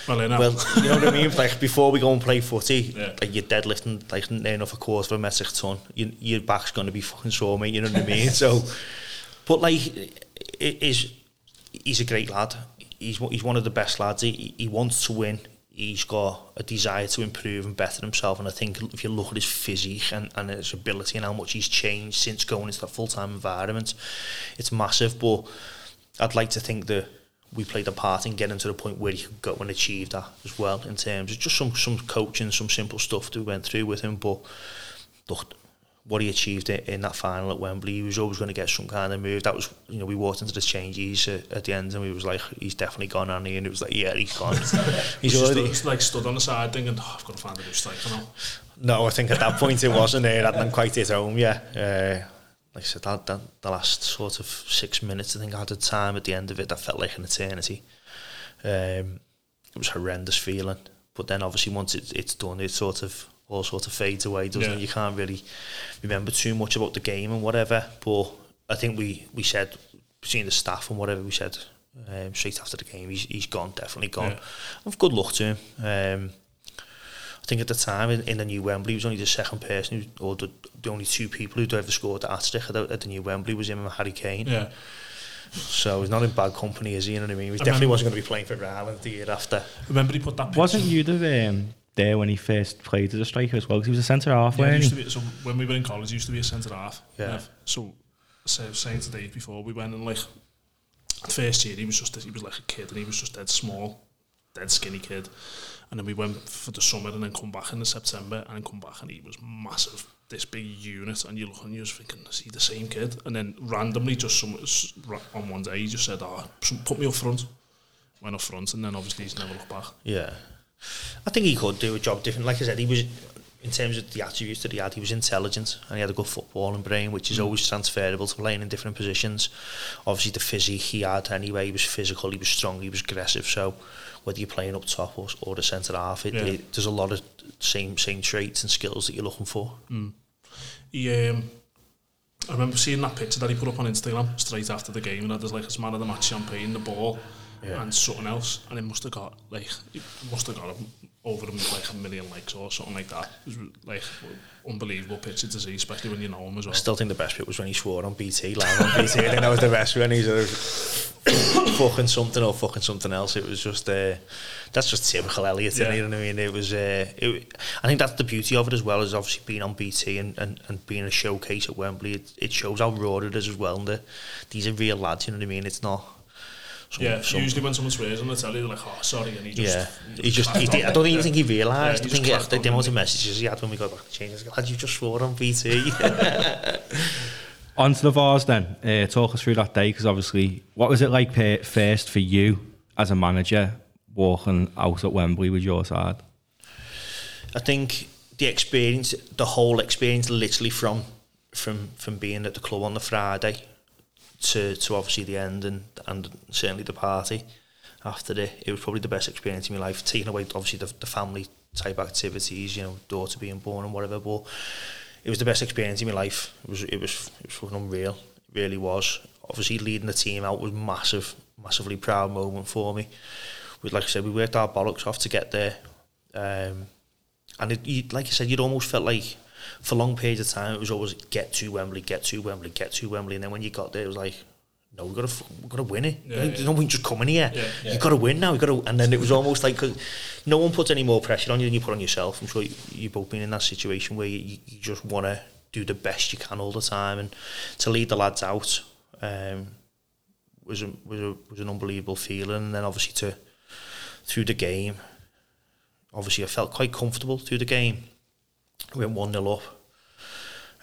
Well, you know, well, you know what I mean? Like before we go and play footy, Yeah. like you're deadlifting like near enough a quarter of a metric ton. You, your back's going to be fucking sore, mate. You know what I mean? So, but like, it is he's a great lad. He's he's one of the best lads. He, he wants to win. He's got a desire to improve and better himself. And I think if you look at his physique and, and his ability and how much he's changed since going into that full time environment, it's massive. But I'd like to think that we played a part in getting to the point where he could go and achieve that as well in terms of just some some coaching, some simple stuff that we went through with him. But look, what he achieved in that final at Wembley, he was always going to get some kind of move. That was, you know, we walked into the changes at, at the end and we was like, he's definitely gone, and And it was like, yeah, he's gone. he's just already. stood, like stood on the side thinking, oh, I've got to find a new striker now. No, I think at that point it wasn't there. It hadn't quite hit home yeah. Uh, like I said, that, that, the last sort of six minutes, I think I had a time at the end of it that felt like an eternity. Um, it was a horrendous feeling. But then obviously once it, it's done, it sort of all sort of fades away, doesn't Yeah. it? You can't really remember too much about the game and whatever. But I think we, we said, between the staff and whatever, we said um, straight after the game, he's, he's gone, definitely gone. Yeah. And good luck to him. Um, I think at the time in, in the new Wembley, he was only the second person, who, or the, the only two people who'd ever scored at hat-trick at the, at the new Wembley was him and Harry Kane. Yeah. So he's not in bad company, is he? You know what I mean? He I definitely remember- wasn't going to be playing for Ireland the year after. Remember he put that picture? Wasn't you the um, there when he first played as a striker as well? 'Cause he was a centre half, Yeah, he weren't used he? to be, so when we were in college, he used to be a centre half. Yeah. Nev. So, say, saying to Dave before, we went and like, at first year, he was just, he was like a kid and he was just dead small, dead skinny kid. And then we went for the summer and then come back in the September and then come back and he was massive, this big unit. And you look and you're just thinking, is he the same kid? And then randomly, just some, on one day, he just said, oh, put me up front. Went up front and then obviously he's never looked back. Yeah. I think he could do a job different. Like I said, he was in terms of the attributes that he had, he was intelligent and he had a good footballing brain, which is mm. always transferable to playing in different positions. Obviously, the physique he had anyway, he was physical, he was strong, he was aggressive. So whether you're playing up top or, or the centre half, it, yeah. it, there's a lot of same same traits and skills that you're looking for. Mm. He, um, I remember seeing that picture that he put up on Instagram straight after the game, and there's like a man of the match champagne, the ball, yeah. and something else, and it must have got like it must have got over like a million likes or something like that. It was like unbelievable picture to see, especially when you know him as well. I still think the best bit was when he swore on BT, live on BT. I think that was the best when he's fucking something or fucking something else. It was just uh, that's just typical Elliot. Yeah. You know what I mean? It was. Uh, it, I think that's the beauty of it as well as obviously being on BT and, and, and being a showcase at Wembley. It, it shows how raw it is as well. And the, these are real lads. You know what I mean? It's not some, yeah, some, usually when someone swears on the telly, they're like, oh, sorry, and he just... Yeah, he just, he did, I don't even think he realised, yeah, I think he, the, the amount of messages he had when we got back to change, he's like, you just swore on BT. on to the Vase then, uh, talk us through that day, because obviously, what was it like first for you as a manager, walking out at Wembley with your side? I think the experience, the whole experience, literally from from from being at the club on the Friday to, to obviously the end and, and certainly the party after it. It was probably the best experience in my life, taking away obviously the, the family type activities, you know, daughter being born and whatever, but it was the best experience in my life. It was it was it was fucking unreal. It really was. Obviously leading the team out was massive, massively proud moment for me. We like I said, we worked our bollocks off to get there. Um, and it, you, like I said, you'd almost felt like for long periods of time, it was always get to Wembley, get to Wembley, get to Wembley, and then when you got there, it was like, no, we got to, we got to win it. Yeah, There's yeah. no point just coming here. Yeah, yeah. You got to win now. You've got to, and then it was almost like cause no one puts any more pressure on you than you put on yourself. I'm sure you, you've both been in that situation where you, you just want to do the best you can all the time, and to lead the lads out um, was a, was a, was an unbelievable feeling. And then obviously to through the game, obviously I felt quite comfortable through the game. We went 1 0 up,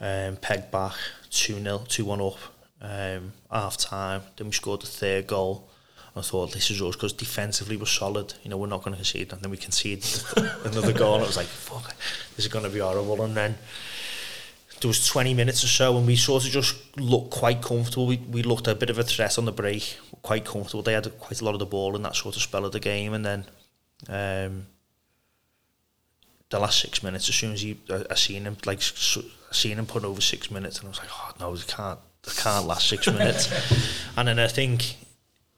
um, pegged back 2 0, 2 1 up, um, half time. Then we scored the third goal. I thought this is us because defensively we're solid. You know, we're not going to concede, and then we concede another goal. And I was like, fuck, this is going to be horrible. And then there was 20 minutes or so, and we sort of just looked quite comfortable. We, we looked a bit of a threat on the break, quite comfortable. They had quite a lot of the ball in that sort of spell of the game, and then um, the last six minutes, as soon as he, I, I seen him, like, so, seen him put over six minutes, and I was like, oh no, it can't, it can't last six minutes. and then I think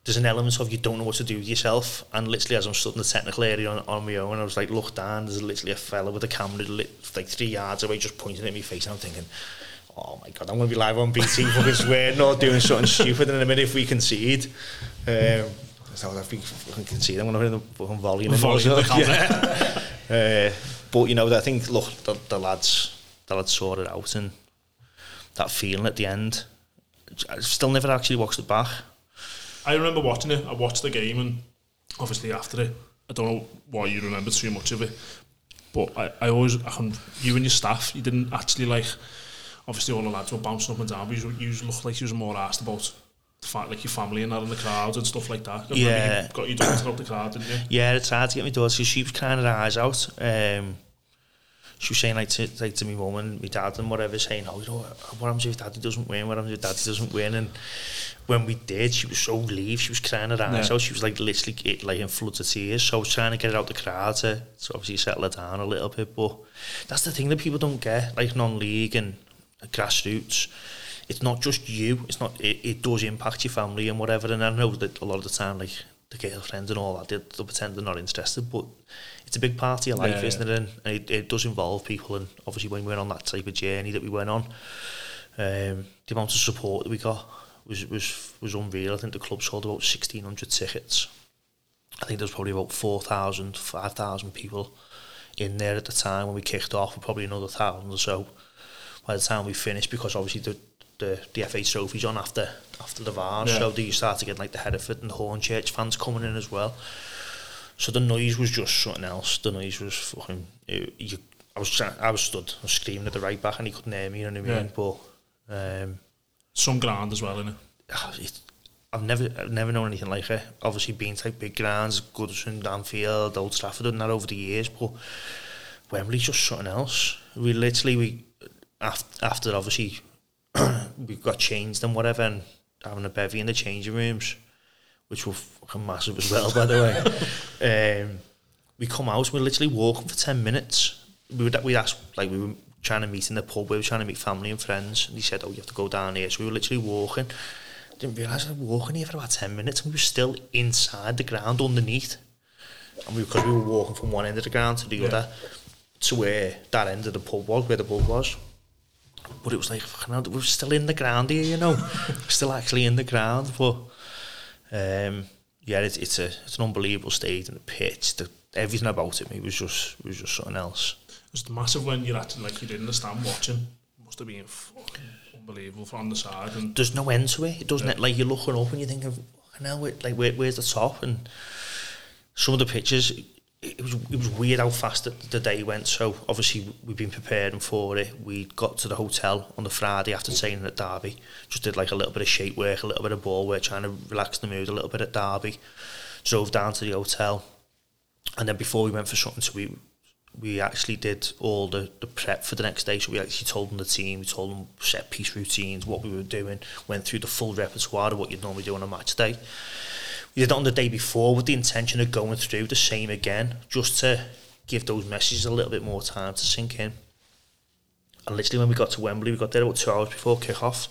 there's an element of you don't know what to do with yourself, and literally as I'm stood in the technical area on, on my own, I was like, look down, there's literally a fella with a camera lit, like three yards away, just pointing at me face, and I'm thinking, oh my god, I'm going to be live on BT fucking swearing or doing something stupid in a minute if we concede. Um, so if we concede, I'm going to hit the fucking volume. volume the yeah. uh, but you know, I think look, the, the lads, the lads sorted out, and that feeling at the end. I still never actually watched it back. I remember watching it. I watched the game, and obviously after it, I don't know why you remember too much of it, but I, I always, I can, you and your staff, you didn't actually like. Obviously, all the lads were bouncing up and down, but you, you looked like you was more asked about the fact like your family and that in the crowd and stuff like that. Yeah, you got your daughter out the crowd, didn't you? Yeah, it's hard to get my daughter. She was kind of eyes out. Um, she was saying like to, like to my mum and my dad and whatever, saying, oh, you know, what happens if daddy doesn't win? What happens if daddy doesn't win? And when we did, she was so relieved. She was crying her eyes yeah. out. She was like literally like in floods of tears. So I was trying to get her out the crowd to, to obviously settle her down a little bit. But that's the thing that people don't get, like non-league and grassroots. It's not just you. It's not. It, it does impact your family and whatever. And I know that a lot of the time, like the girlfriends and all that, they, they'll pretend they're not interested, but it's a big part of your life, yeah, isn't yeah. it? And it, it does involve people, and obviously when we went on that type of journey that we went on, um, the amount of support that we got was was was unreal. I think the club sold about sixteen hundred tickets. I think there was probably about 4,000, 5,000 people in there at the time when we kicked off, and probably another thousand or so by the time we finished, because obviously the the, the FA trophies on after after the Vase, yeah. so you start to get like the Hereford and the Hornchurch fans coming in as well. So the noise was just something else. The noise was fucking. It, you, I was I was stood, I was screaming at the right back, and he couldn't hear me. You know what I mean? Yeah. But um, some ground as well, innit? It, I've never I've never known anything like it. Obviously, been like big grounds, Goodison, Anfield, Old Trafford, and that over the years, but Wembley's just something else. We literally we after, after obviously we got changed and whatever, and having a bevy in the changing rooms, which were fucking massive as well, by the way. Um, we come out, we're literally walking for ten minutes. We would we asked like we were trying to meet in the pub, we were trying to meet family and friends, and he said, "Oh, you have to go down here." So we were literally walking. Didn't realise we were walking here for about ten minutes, and we were still inside the ground underneath. And we because we were walking from one end of the ground to the Yeah. other to where that end of the pub was, where the pub was. But it was like, we're still in the ground here, you know. still actually in the ground. But um, yeah, it's it's a it's an unbelievable stage and the pitch, the, everything about it. It was just it was just something else. It's massive when you're actually like you're in the stand watching. Must have been fucking unbelievable from the side and There's no end to it. It doesn't it? like you're looking up and you're thinking, fucking hell, where, like where, where's the top? And some of the pictures, it, was it was weird how fast the, the day went. So obviously we've been preparing for it. We got to the hotel on the Friday after training at Derby. Just did like a little bit of shape work, a little bit of ball work, trying to relax the mood a little bit at Derby. Drove down to the hotel, and then before we went for something, so we we actually did all the, the prep for the next day. So we actually told them the team, we told them set piece routines, what we were doing, went through the full repertoire of what you'd normally do on a match day. We did it on the day before with the intention of going through the same again, just to give those messages a little bit more time to sink in. And literally when we got to Wembley, we got there about two hours before kick-off.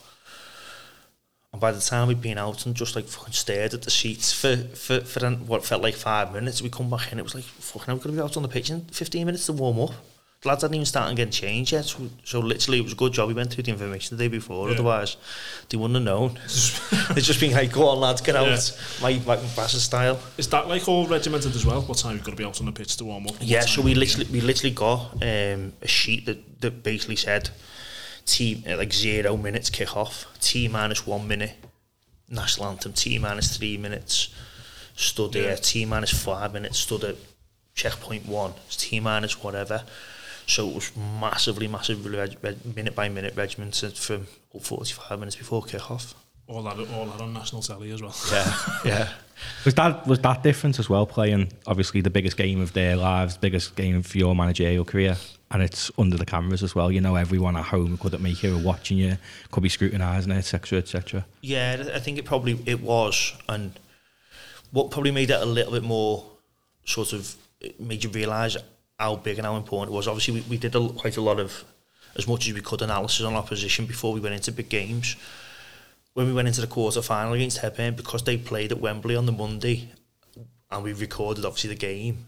And by the time we'd been out and just like fucking stared at the seats for, for, for what felt like five minutes, we come back in, it was like, fucking we're going to be out on the pitch in 15 minutes to warm up. The lads hadn't even started getting changed yet, so, so literally it was a good job we went through the information the day before, Yeah. otherwise they wouldn't have known. it's just been like, go on lads, get out, my, my Bassett style. is that like all regimented as well? What time you've got to be out on the pitch to warm up? Yeah, so we literally we literally got um, a sheet that, that basically said T uh, like zero minutes kick off, T minus one minute national anthem, T minus three minutes stood Yeah. T minus five minutes stood at checkpoint one, T minus whatever. So it was massively, massively reg- reg- minute by minute regimented from 45 minutes before kick off. all that all that on national telly as well. Yeah, yeah. Was that was that different as well? Playing obviously the biggest game of their lives, biggest game for your managerial career, and it's under the cameras as well. You know, everyone at home couldn't make it or watching you, could be scrutinising it, etc., etc. Yeah, I think it probably it was, and what probably made it a little bit more sort of made you realise how big and how important it was. Obviously, we, we did a, quite a lot of as much as we could analysis on our position before we went into big games. When we went into the quarter final against Hebburn, because they played at Wembley on the Monday, and we recorded obviously the game.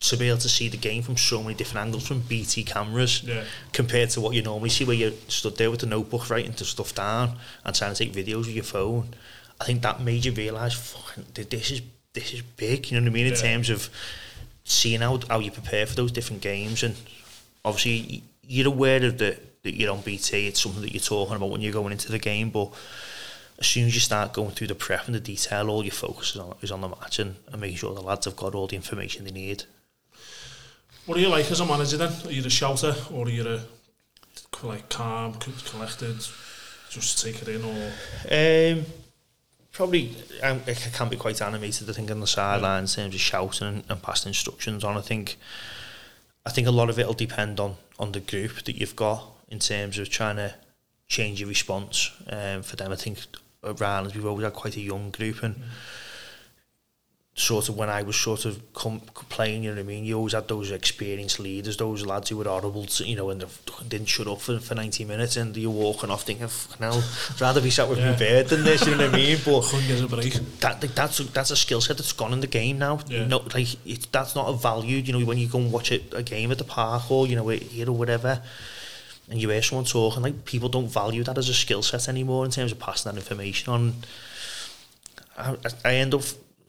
To be able to see the game from so many different angles from BT cameras, Yeah. compared to what you normally see where you stood there with the notebook writing the stuff down and trying to take videos with your phone. I think that made you realise, fucking, this is this is big. You know what I mean? In terms of seeing how how you prepare for those different games, and obviously you're aware of the that you're on BT. It's something that you're talking about when you're going into the game, but as soon as you start going through the prep and the detail, all your focus is on, is on the match and, and making sure the lads have got all the information they need. What are you like as a manager then? Are you a shouter or are you a like calm, collected, just take it in or Um, probably um, I can be quite animated. I think on the sideline in terms of shouting and, and passing instructions on. I think I think a lot of it will depend on on the group that you've got in terms of trying to change your response. Um, for them, I think around we've always had quite a young group and. Sort of when I was sort of com- playing, you know what I mean. You always had those experienced leaders, those lads who were horrible, to, you know, and they didn't shut up for, for ninety minutes, and you're walking off thinking, "Fucking hell, I'd rather be sat with Yeah. my bed than this." You know what I mean? But couldn't get a break? that that's a, that's a skill set that's gone in the game now. Yeah. No, like it, that's not a value. You know, when you go and watch it, a game at the park or you know here or whatever, and you hear someone talking, like people don't value that as a skill set anymore in terms of passing that information on. I, I end up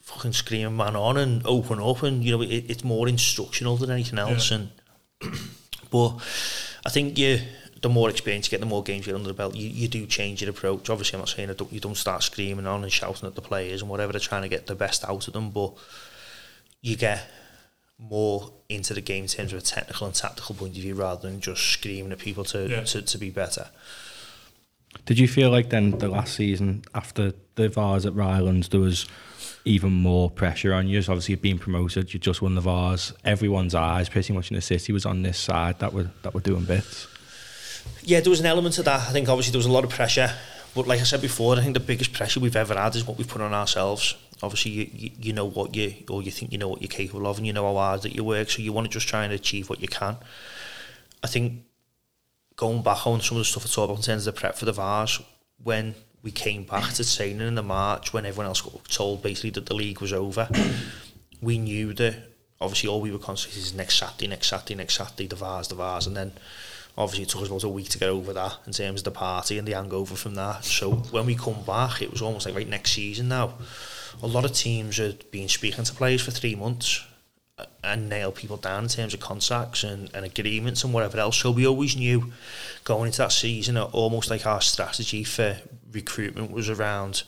fucking screaming man on and open up, and you know it, it's more instructional than anything else. Yeah. And but I think you. The more experience you get, the more games you get under the belt, you, you do change your approach. Obviously, I'm not saying that don't, you don't start screaming on and shouting at the players and whatever. They're trying to get the best out of them, but you get more into the game in terms of a technical and tactical point of view rather than just screaming at people to, Yeah. to, to be better. Did you feel like then the last season after the Vase at Rylands there was even more pressure on you? So obviously you've been promoted, you just won the Vase. Everyone's eyes pretty much in the city was on this side that were that were doing bits. Yeah, there was an element to that. I think obviously there was a lot of pressure, but like I said before, I think the biggest pressure we've ever had is what we've put on ourselves. Obviously, you, you, you know what you or you think you know what you're capable of, and you know how hard that you work. So you want to just try and achieve what you can. I think going back on some of the stuff I talked about in terms of the prep for the Vase, when we came back to training in the March, when everyone else got told basically that the league was over, we knew that obviously all we were concentrating is next Saturday, next Saturday, next Saturday, the Vase, the Vase, and then obviously it took us about a week to get over that in terms of the party and the hangover from that. So when we come back, it was almost like right next season now. A lot of teams had been speaking to players for three months uh, and nail people down in terms of contracts and, and agreements and whatever else. So we always knew going into that season, almost like our strategy for recruitment was around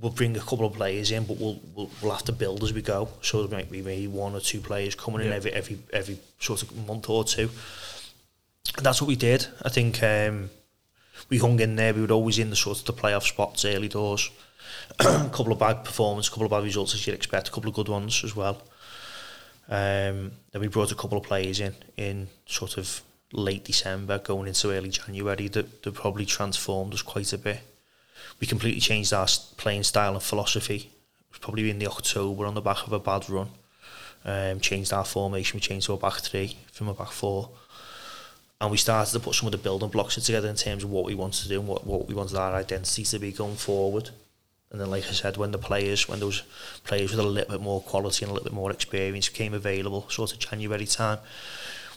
we'll bring a couple of players in, but we'll we'll, we'll have to build as we go. So there might be maybe one or two players coming yeah. in every every every sort of month or two. And that's what we did. I think um, we hung in there. We were always in the sort of the playoff spots early doors. a couple of bad performances, a couple of bad results as you'd expect, a couple of good ones as well. Um, then we brought a couple of players in in sort of late December, going into early January, that, that probably transformed us quite a bit. We completely changed our playing style and philosophy. It was probably in the October on the back of a bad run. Um, changed our formation, we changed to a back three from a back four. And we started to put some of the building blocks together in terms of what we wanted to do and what, what we wanted our identity to be going forward. And then, like I said, when the players, when those players with a little bit more quality and a little bit more experience became available, sort of January time,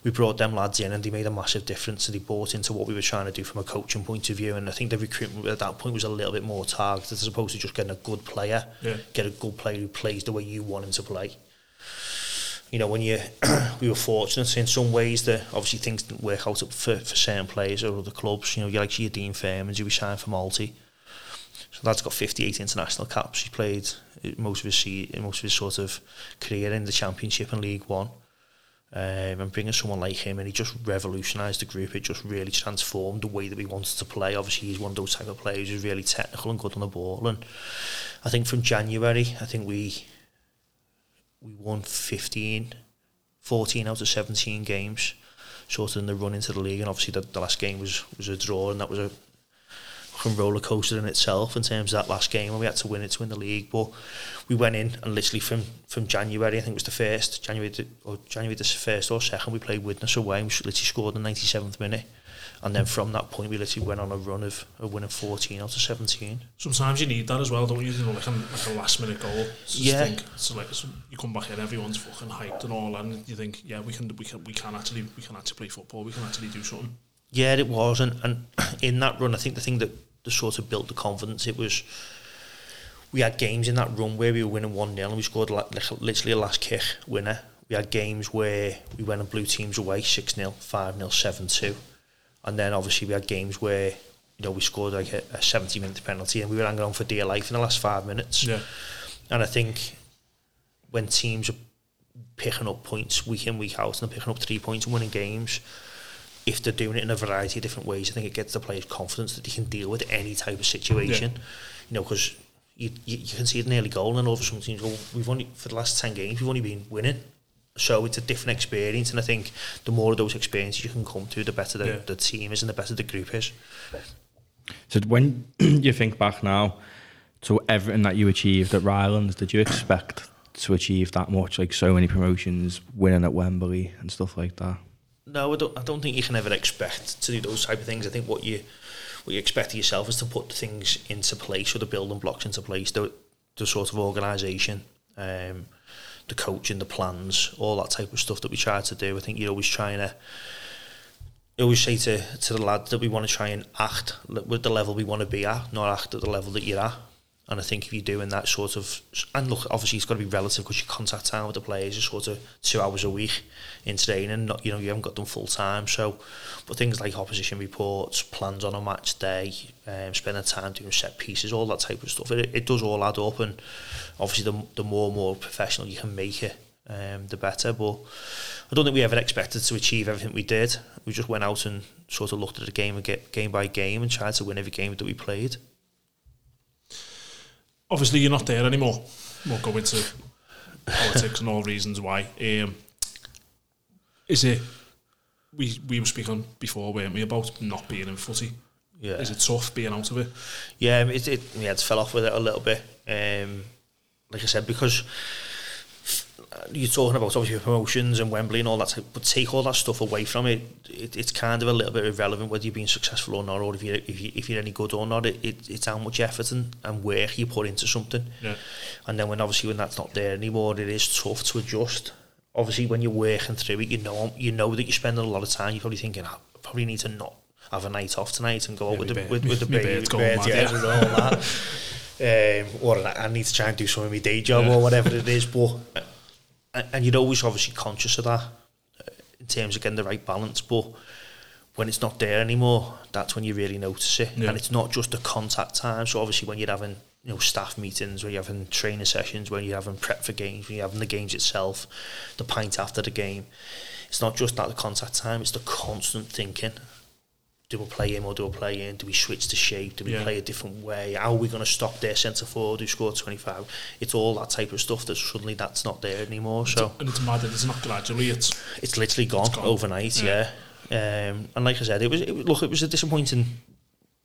we brought them lads in and they made a massive difference and they bought into what we were trying to do from a coaching point of view. And I think the recruitment at that point was a little bit more targeted as opposed to just getting a good player, yeah. get a good player who plays the way you want him to play. You know, when you we were fortunate in some ways that obviously things didn't work out for, for certain players or other clubs. You know, you like your Dean Fairmans who we signed for Malty so that's got 58 international caps. He played most of his most of his sort of career in the Championship and League One. Um, and bringing someone like him and he just revolutionised the group. It just really transformed the way that we wanted to play. Obviously, he's one of those type of players who's really technical and good on the ball. And I think from January, I think we we won 15, 14 out of 17 games, sort of in the run into the league. And obviously, the, the last game was was a draw, and that was a fucking roller coaster in itself in terms of that last game when we had to win it to win the league. But we went in and literally from from January, I think it was the first January to, or January the first or second, we played Widnes away. And we literally scored in the 97th minute. And then from that point, we literally went on a run of, of winning 14 out of 17. Sometimes you need that as well, don't you? you know, like, a, like a last minute goal. So yeah. Think, so like so you come back in, everyone's fucking hyped and all, and you think, yeah, we can, we can, we can actually, we can actually play football. We can actually do something. Yeah, it was, and, and in that run, I think the thing that the sort of built the confidence. It was we had games in that run where we were winning 1 0 and we scored like, literally a last kick winner. We had games where we went and blew teams away 6 0, 5 0, 7 2. And then obviously we had games where you know we scored like a, a 70 minute penalty and we were hanging on for dear life in the last five minutes. Yeah. And I think when teams are picking up points week in, week out and they're picking up three points and winning games, if they're doing it in a variety of different ways, I think it gets the players confidence that they can deal with any type of situation. Yeah. You know, because you, you, you can see it nearly goal, and over some teams, well, we've only for the last ten games, we've only been winning. So it's a different experience, and I think the more of those experiences you can come to, the better the, yeah. the team is, and the better the group is. So when you think back now to everything that you achieved at Rylands, did you expect to achieve that much? Like so many promotions, winning at Wembley and stuff like that. No, I don't. I don't think you can ever expect to do those type of things. I think what you what you expect of yourself is to put things into place or the building blocks into place. The the sort of organisation, um, the coaching, the plans, all that type of stuff that we try to do. I think you're always trying to. I always say to to the lads that we want to try and act with the level we want to be at, not act at the level that you're at. And I think if you're doing that sort of, and look, obviously it's got to be relative because your contact time with the players is sort of two hours a week in training. Not, you know, you haven't got them full time. So, but things like opposition reports, plans on a match day, um, spending time doing set pieces, all that type of stuff, it, it does all add up. And obviously, the, the more and more professional you can make it, um, the better. But I don't think we ever expected to achieve everything we did. We just went out and sort of looked at the game game by game and tried to win every game that we played. Obviously, you're not there anymore. we won't go into politics and all reasons why. Um, is it? We we were speaking before, weren't we, about not being in footy? Yeah. Is it tough being out of it? Yeah, it, it yeah, it's fell off with it a little bit. Um, like I said, because you're talking about obviously promotions and Wembley and all that, but take all that stuff away from it, it it's kind of a little bit irrelevant whether you're being successful or not, or if you're if, you, if you're any good or not. It, it it's how much effort and, and work you put into something. Yeah. And then when obviously when that's not there anymore, it is tough to adjust. Obviously, when you're working through it, you know you know that you're spending a lot of time. You're probably thinking, I probably need to not have a night off tonight and go Yeah, out with the bird- with, with the me baby, bird's with birds, yeah, and all that. Um, or I I need to try and do some of my day job Yeah. or whatever it is. But and, and you're always obviously conscious of that uh, in terms of getting the right balance. But when it's not there anymore, that's when you really notice it. Yeah. And it's not just the contact time. So obviously when you're having you know staff meetings, when you're having training sessions, when you're having prep for games, when you're having the games itself, the pint after the game, it's not just that the contact time. It's the constant thinking. Do we play him or do we play in? Do we switch to shape? Do we Yeah. play a different way? How are we going to stop their centre forward who scored 25? It's all that type of stuff that suddenly that's not there anymore. So And it's mad that it's not gradually, it's it's literally gone, gone. overnight. Yeah. Um, and like I said, it was it, look, it was a disappointing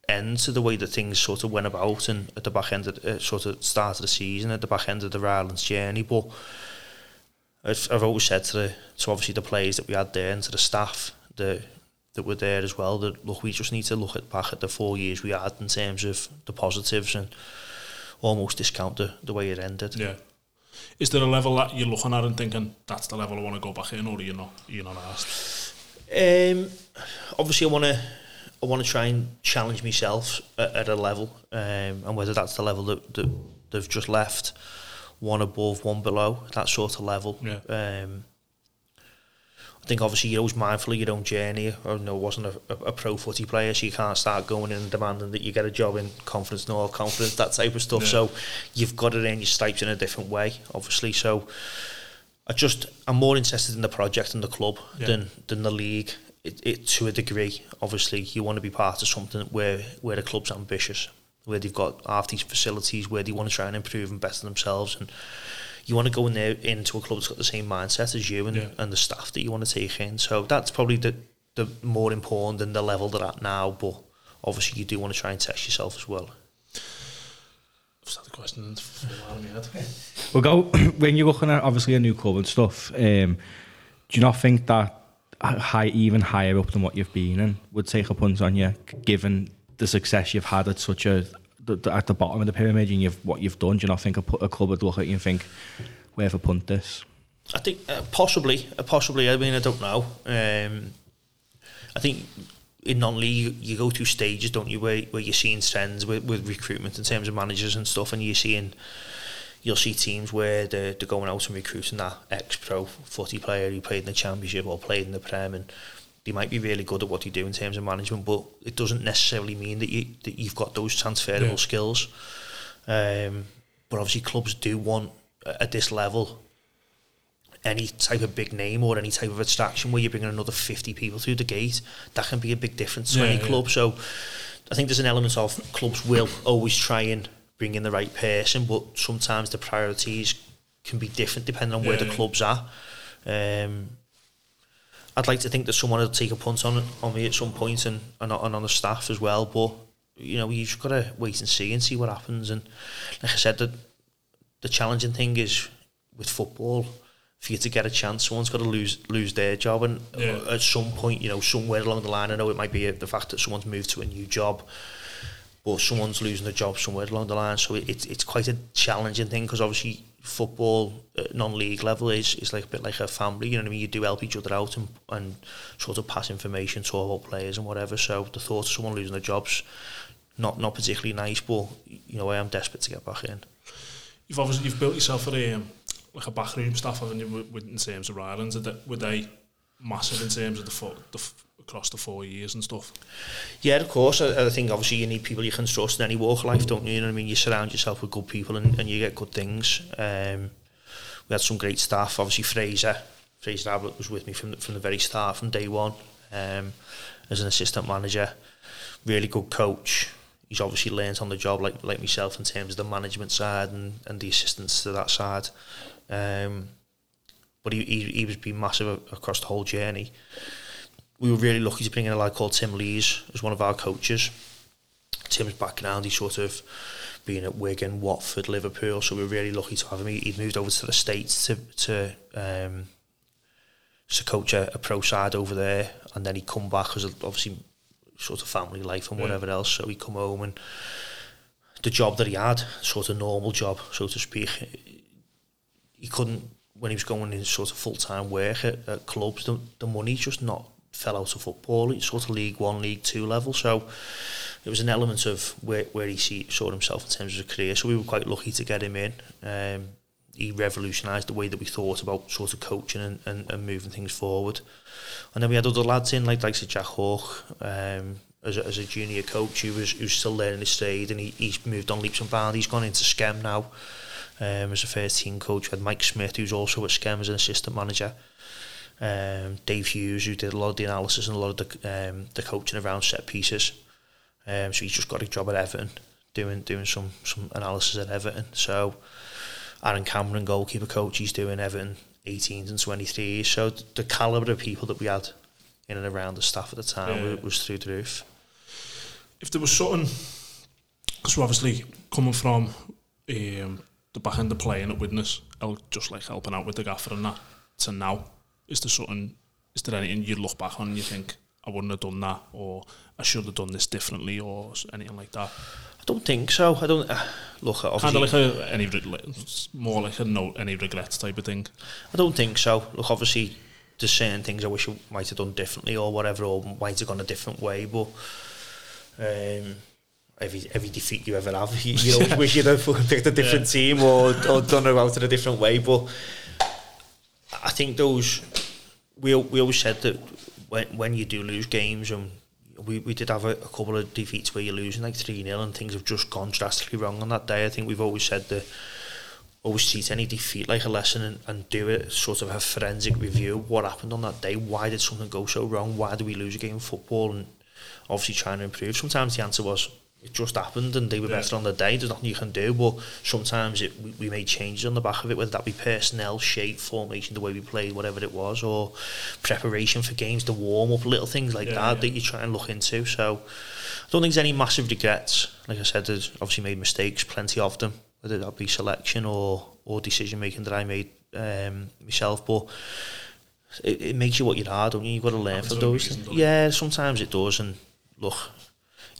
end to the way that things sort of went about, and at the back end of uh, sort of start of the season, at the back end of the Rylands journey. But I've, I've always said to the to obviously the players that we had there and to the staff that that were there as well that look, we just need to look at back at the four years we had in terms of the positives and almost discount the, the way it ended. yeah. Is there a level that you're looking at and thinking that's the level I want to go back in, or are you not? You're not asked. Um, obviously, I want to I want to try and challenge myself at, at a level, um, and whether that's the level that, that they've just left, one above, one below, that sort of level. Yeah. Um, think obviously you're always mindful of your own journey. I know I wasn't a, a, a pro footy player, so you can't start going in and demanding that you get a job in conference north, conference, that type of stuff. Yeah. So you've got to earn your stripes in a different way, obviously. So I just I'm more interested in the project and the club Yeah. than than the league. It, it to a degree, obviously, you want to be part of something where where the club's ambitious, where they've got half these facilities, where they want to try and improve and better themselves, and you want to go in there into a club that's got the same mindset as you and, Yeah. and the staff that you want to take in. So that's probably the the more important than the level they're at now. But obviously, you do want to try and test yourself as well. I've had the question and it's fallen out my head. We'll go when you're looking at obviously a new club and stuff. Um, do you not think that a high, even higher up than what you've been in, would take a punt on you, given the success you've had at such a the, the- at the bottom of the pyramid and you've what you've done? Do you not think a, a club would look at you and think, "Where have I punt this?" I think uh, possibly, uh, possibly. I mean, I don't know. Um, I think in non-league you go through stages, don't you, where where you're seeing trends with, with recruitment in terms of managers and stuff, and you're seeing you'll see teams where they're, they're going out and recruiting that ex-pro footy player who played in the championship or played in the prem, and they might be really good at what they do in terms of management, but it doesn't necessarily mean that you that you've got those transferable Yeah. skills. Um, but obviously, clubs do want at this level any type of big name or any type of attraction where you're bringing another 50 people through the gate, that can be a big difference to Yeah, any yeah. club. So I think there's an element of clubs will always try and bring in the right person, but sometimes the priorities can be different depending on where the club's are. Um, I'd like to think that someone will take a punt on on me at some point and, and, on- and on the staff as well, but you know, you've got to wait and see and see what happens. And like I said, the, the challenging thing is with football, for you to get a chance, someone's got to lose lose their job, and Yeah. at some point, you know, somewhere along the line, I know it might be uh, the fact that someone's moved to a new job, but someone's losing a job somewhere along the line. So it, it's it's quite a challenging thing because obviously football at non-league level is is like a bit like a family. You know what I mean? You do help each other out and and sort of pass information to about players and whatever. So the thought of someone losing their jobs. Not not particularly nice, but you know I am desperate to get back in. You've obviously you've built yourself a um, like a backroom staff, haven't you? With, in terms of Ireland, Are were they massive in terms of the, the across the four years and stuff? Yeah, of course. I, I think obviously you need people you can trust in any walk of life, don't you? You know I mean? You surround yourself with good people and, and you get good things. Um, we had some great staff. Obviously, Fraser, Fraser Abbott was with me from the, from the very start, from day one, um, as an assistant manager. Really good coach. He's obviously learned on the job, like like myself, in terms of the management side and, and the assistance to that side. Um, but he, he, he was being massive across the whole journey. We were really lucky to bring in a lad called Tim Lees as one of our coaches. Tim's background, he sort of being at Wigan, Watford, Liverpool, so we were really lucky to have him. He, he'd moved over to the States to, to um, to coach a, a pro side over there, and then he'd come back because obviously sort of family life and whatever yeah. else. So he'd come home and the job that he had, sort of normal job, so to speak, he couldn't when he was going in sort of full time work at, at clubs. The, the money just not fell out of football. It's sort of League One, League Two level. So it was an element of where where he see, saw himself in terms of a career. So we were quite lucky to get him in. Um, he revolutionised the way that we thought about sort of coaching and, and, and moving things forward. And then we had other lads in, like like Jack Hawk, um, as a, as a junior coach who was still learning his trade, and he, he's moved on leaps and bounds. He's gone into Skem now um, as a first team coach. We had Mike Smith, who's also at Skem as an assistant manager. Um, Dave Hughes, who did a lot of the analysis and a lot of the um, the coaching around set pieces. Um, so he's just got a job at Everton, doing doing some some analysis at Everton. So Aaron Cameron, goalkeeper coach, he's doing Everton 18s and 23s. So the calibre of people that we had in and around the staff at the time yeah. was through the roof. If there was something, we're obviously coming from um, the back end of playing at Widnes, just like helping out with the gaffer and that, to now, is there something, is there anything you look back on and you think, I wouldn't have done that, or I should have done this differently, or anything like that? I don't think so. I don't uh, look. Obviously, kind of like a, any more like a no any regrets type of thing. I don't think so. Look, obviously, there's certain things I wish I might have done differently or whatever, or might have gone a different way. But um, every every defeat you ever have, you, you always wish you'd have fucking picked a different yeah. team or or done about in a different way. But I think those we we always said that when when you do lose games and we, we did have a, a couple of defeats where you're losing like 3 0 and things have just gone drastically wrong on that day. I think we've always said that always treat any defeat like a lesson and, and do it sort of a forensic review. What happened on that day? Why did something go so wrong? Why do we lose a game of football? And obviously trying to improve. Sometimes the answer was it just happened and they were yeah. better on the day. There's nothing you can do, but sometimes it, we, we made changes on the back of it, whether that be personnel, shape, formation, the way we played, whatever it was, or preparation for games, the warm up, little things like yeah, that yeah. that you try and look into. So I don't think there's any massive regrets. Like I said, there's obviously made mistakes, plenty of them, whether that be selection or or decision making that I made um, myself, but. It, it makes you what you are, don't you? You've got to learn from those. Reason, yeah, sometimes it does, and look,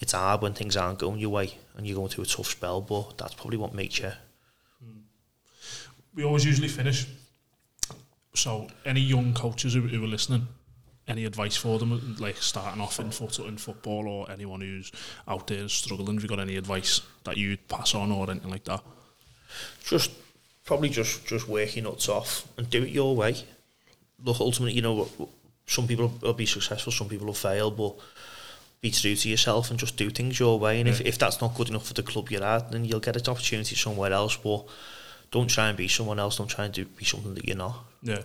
it's hard when things aren't going your way and you're going through a tough spell, but that's probably what makes you. We always usually finish. So, any young coaches who, who are listening, any advice for them, like starting off in foot in football, or anyone who's out there struggling? Have you got any advice that you'd pass on, or anything like that? Just probably just just work your nuts off and do it your way. Look, ultimately, you know, some people will be successful, some people will fail, but be true to yourself and just do things your way. And yeah. if, if that's not good enough for the club you're at, then you'll get an opportunity somewhere else. But don't try and be someone else. Don't try and do, be something that you're not. Yeah.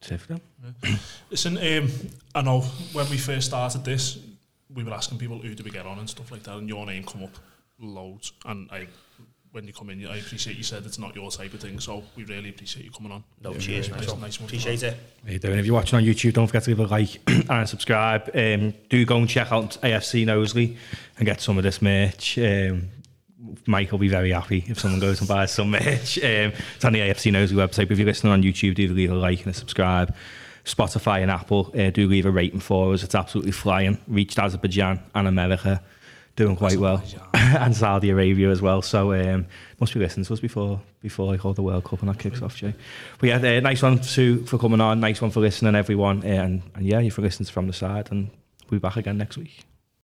Definitely. Yeah. Listen, um, I know when we first started this, we were asking people who do we get on and stuff like that, and your name come up loads. And I when you come in. I appreciate you said it's not your type of thing, so we really appreciate you coming on. No, yeah, cheers, nice, nice, nice appreciate it. How you doing? If you're watching on YouTube, don't forget to give a like and subscribe. Um, do go and check out AFC Knowsley and get some of this merch. Um, Mike will be very happy if someone goes and buys some merch. Um, it's on the AFC Knowsley website. But if you're listening on YouTube, do leave a like and a subscribe. Spotify and Apple, uh, do leave a rating for us. It's absolutely flying. Reached Azerbaijan and America doing quite well, and Saudi Arabia as well. So um, must be listening to us before before like all the World Cup and that kicks off, Jay. But yeah, uh, nice one to for coming on, nice one for listening, everyone, uh, and and yeah, you for listening from the side, and we'll be back again next week.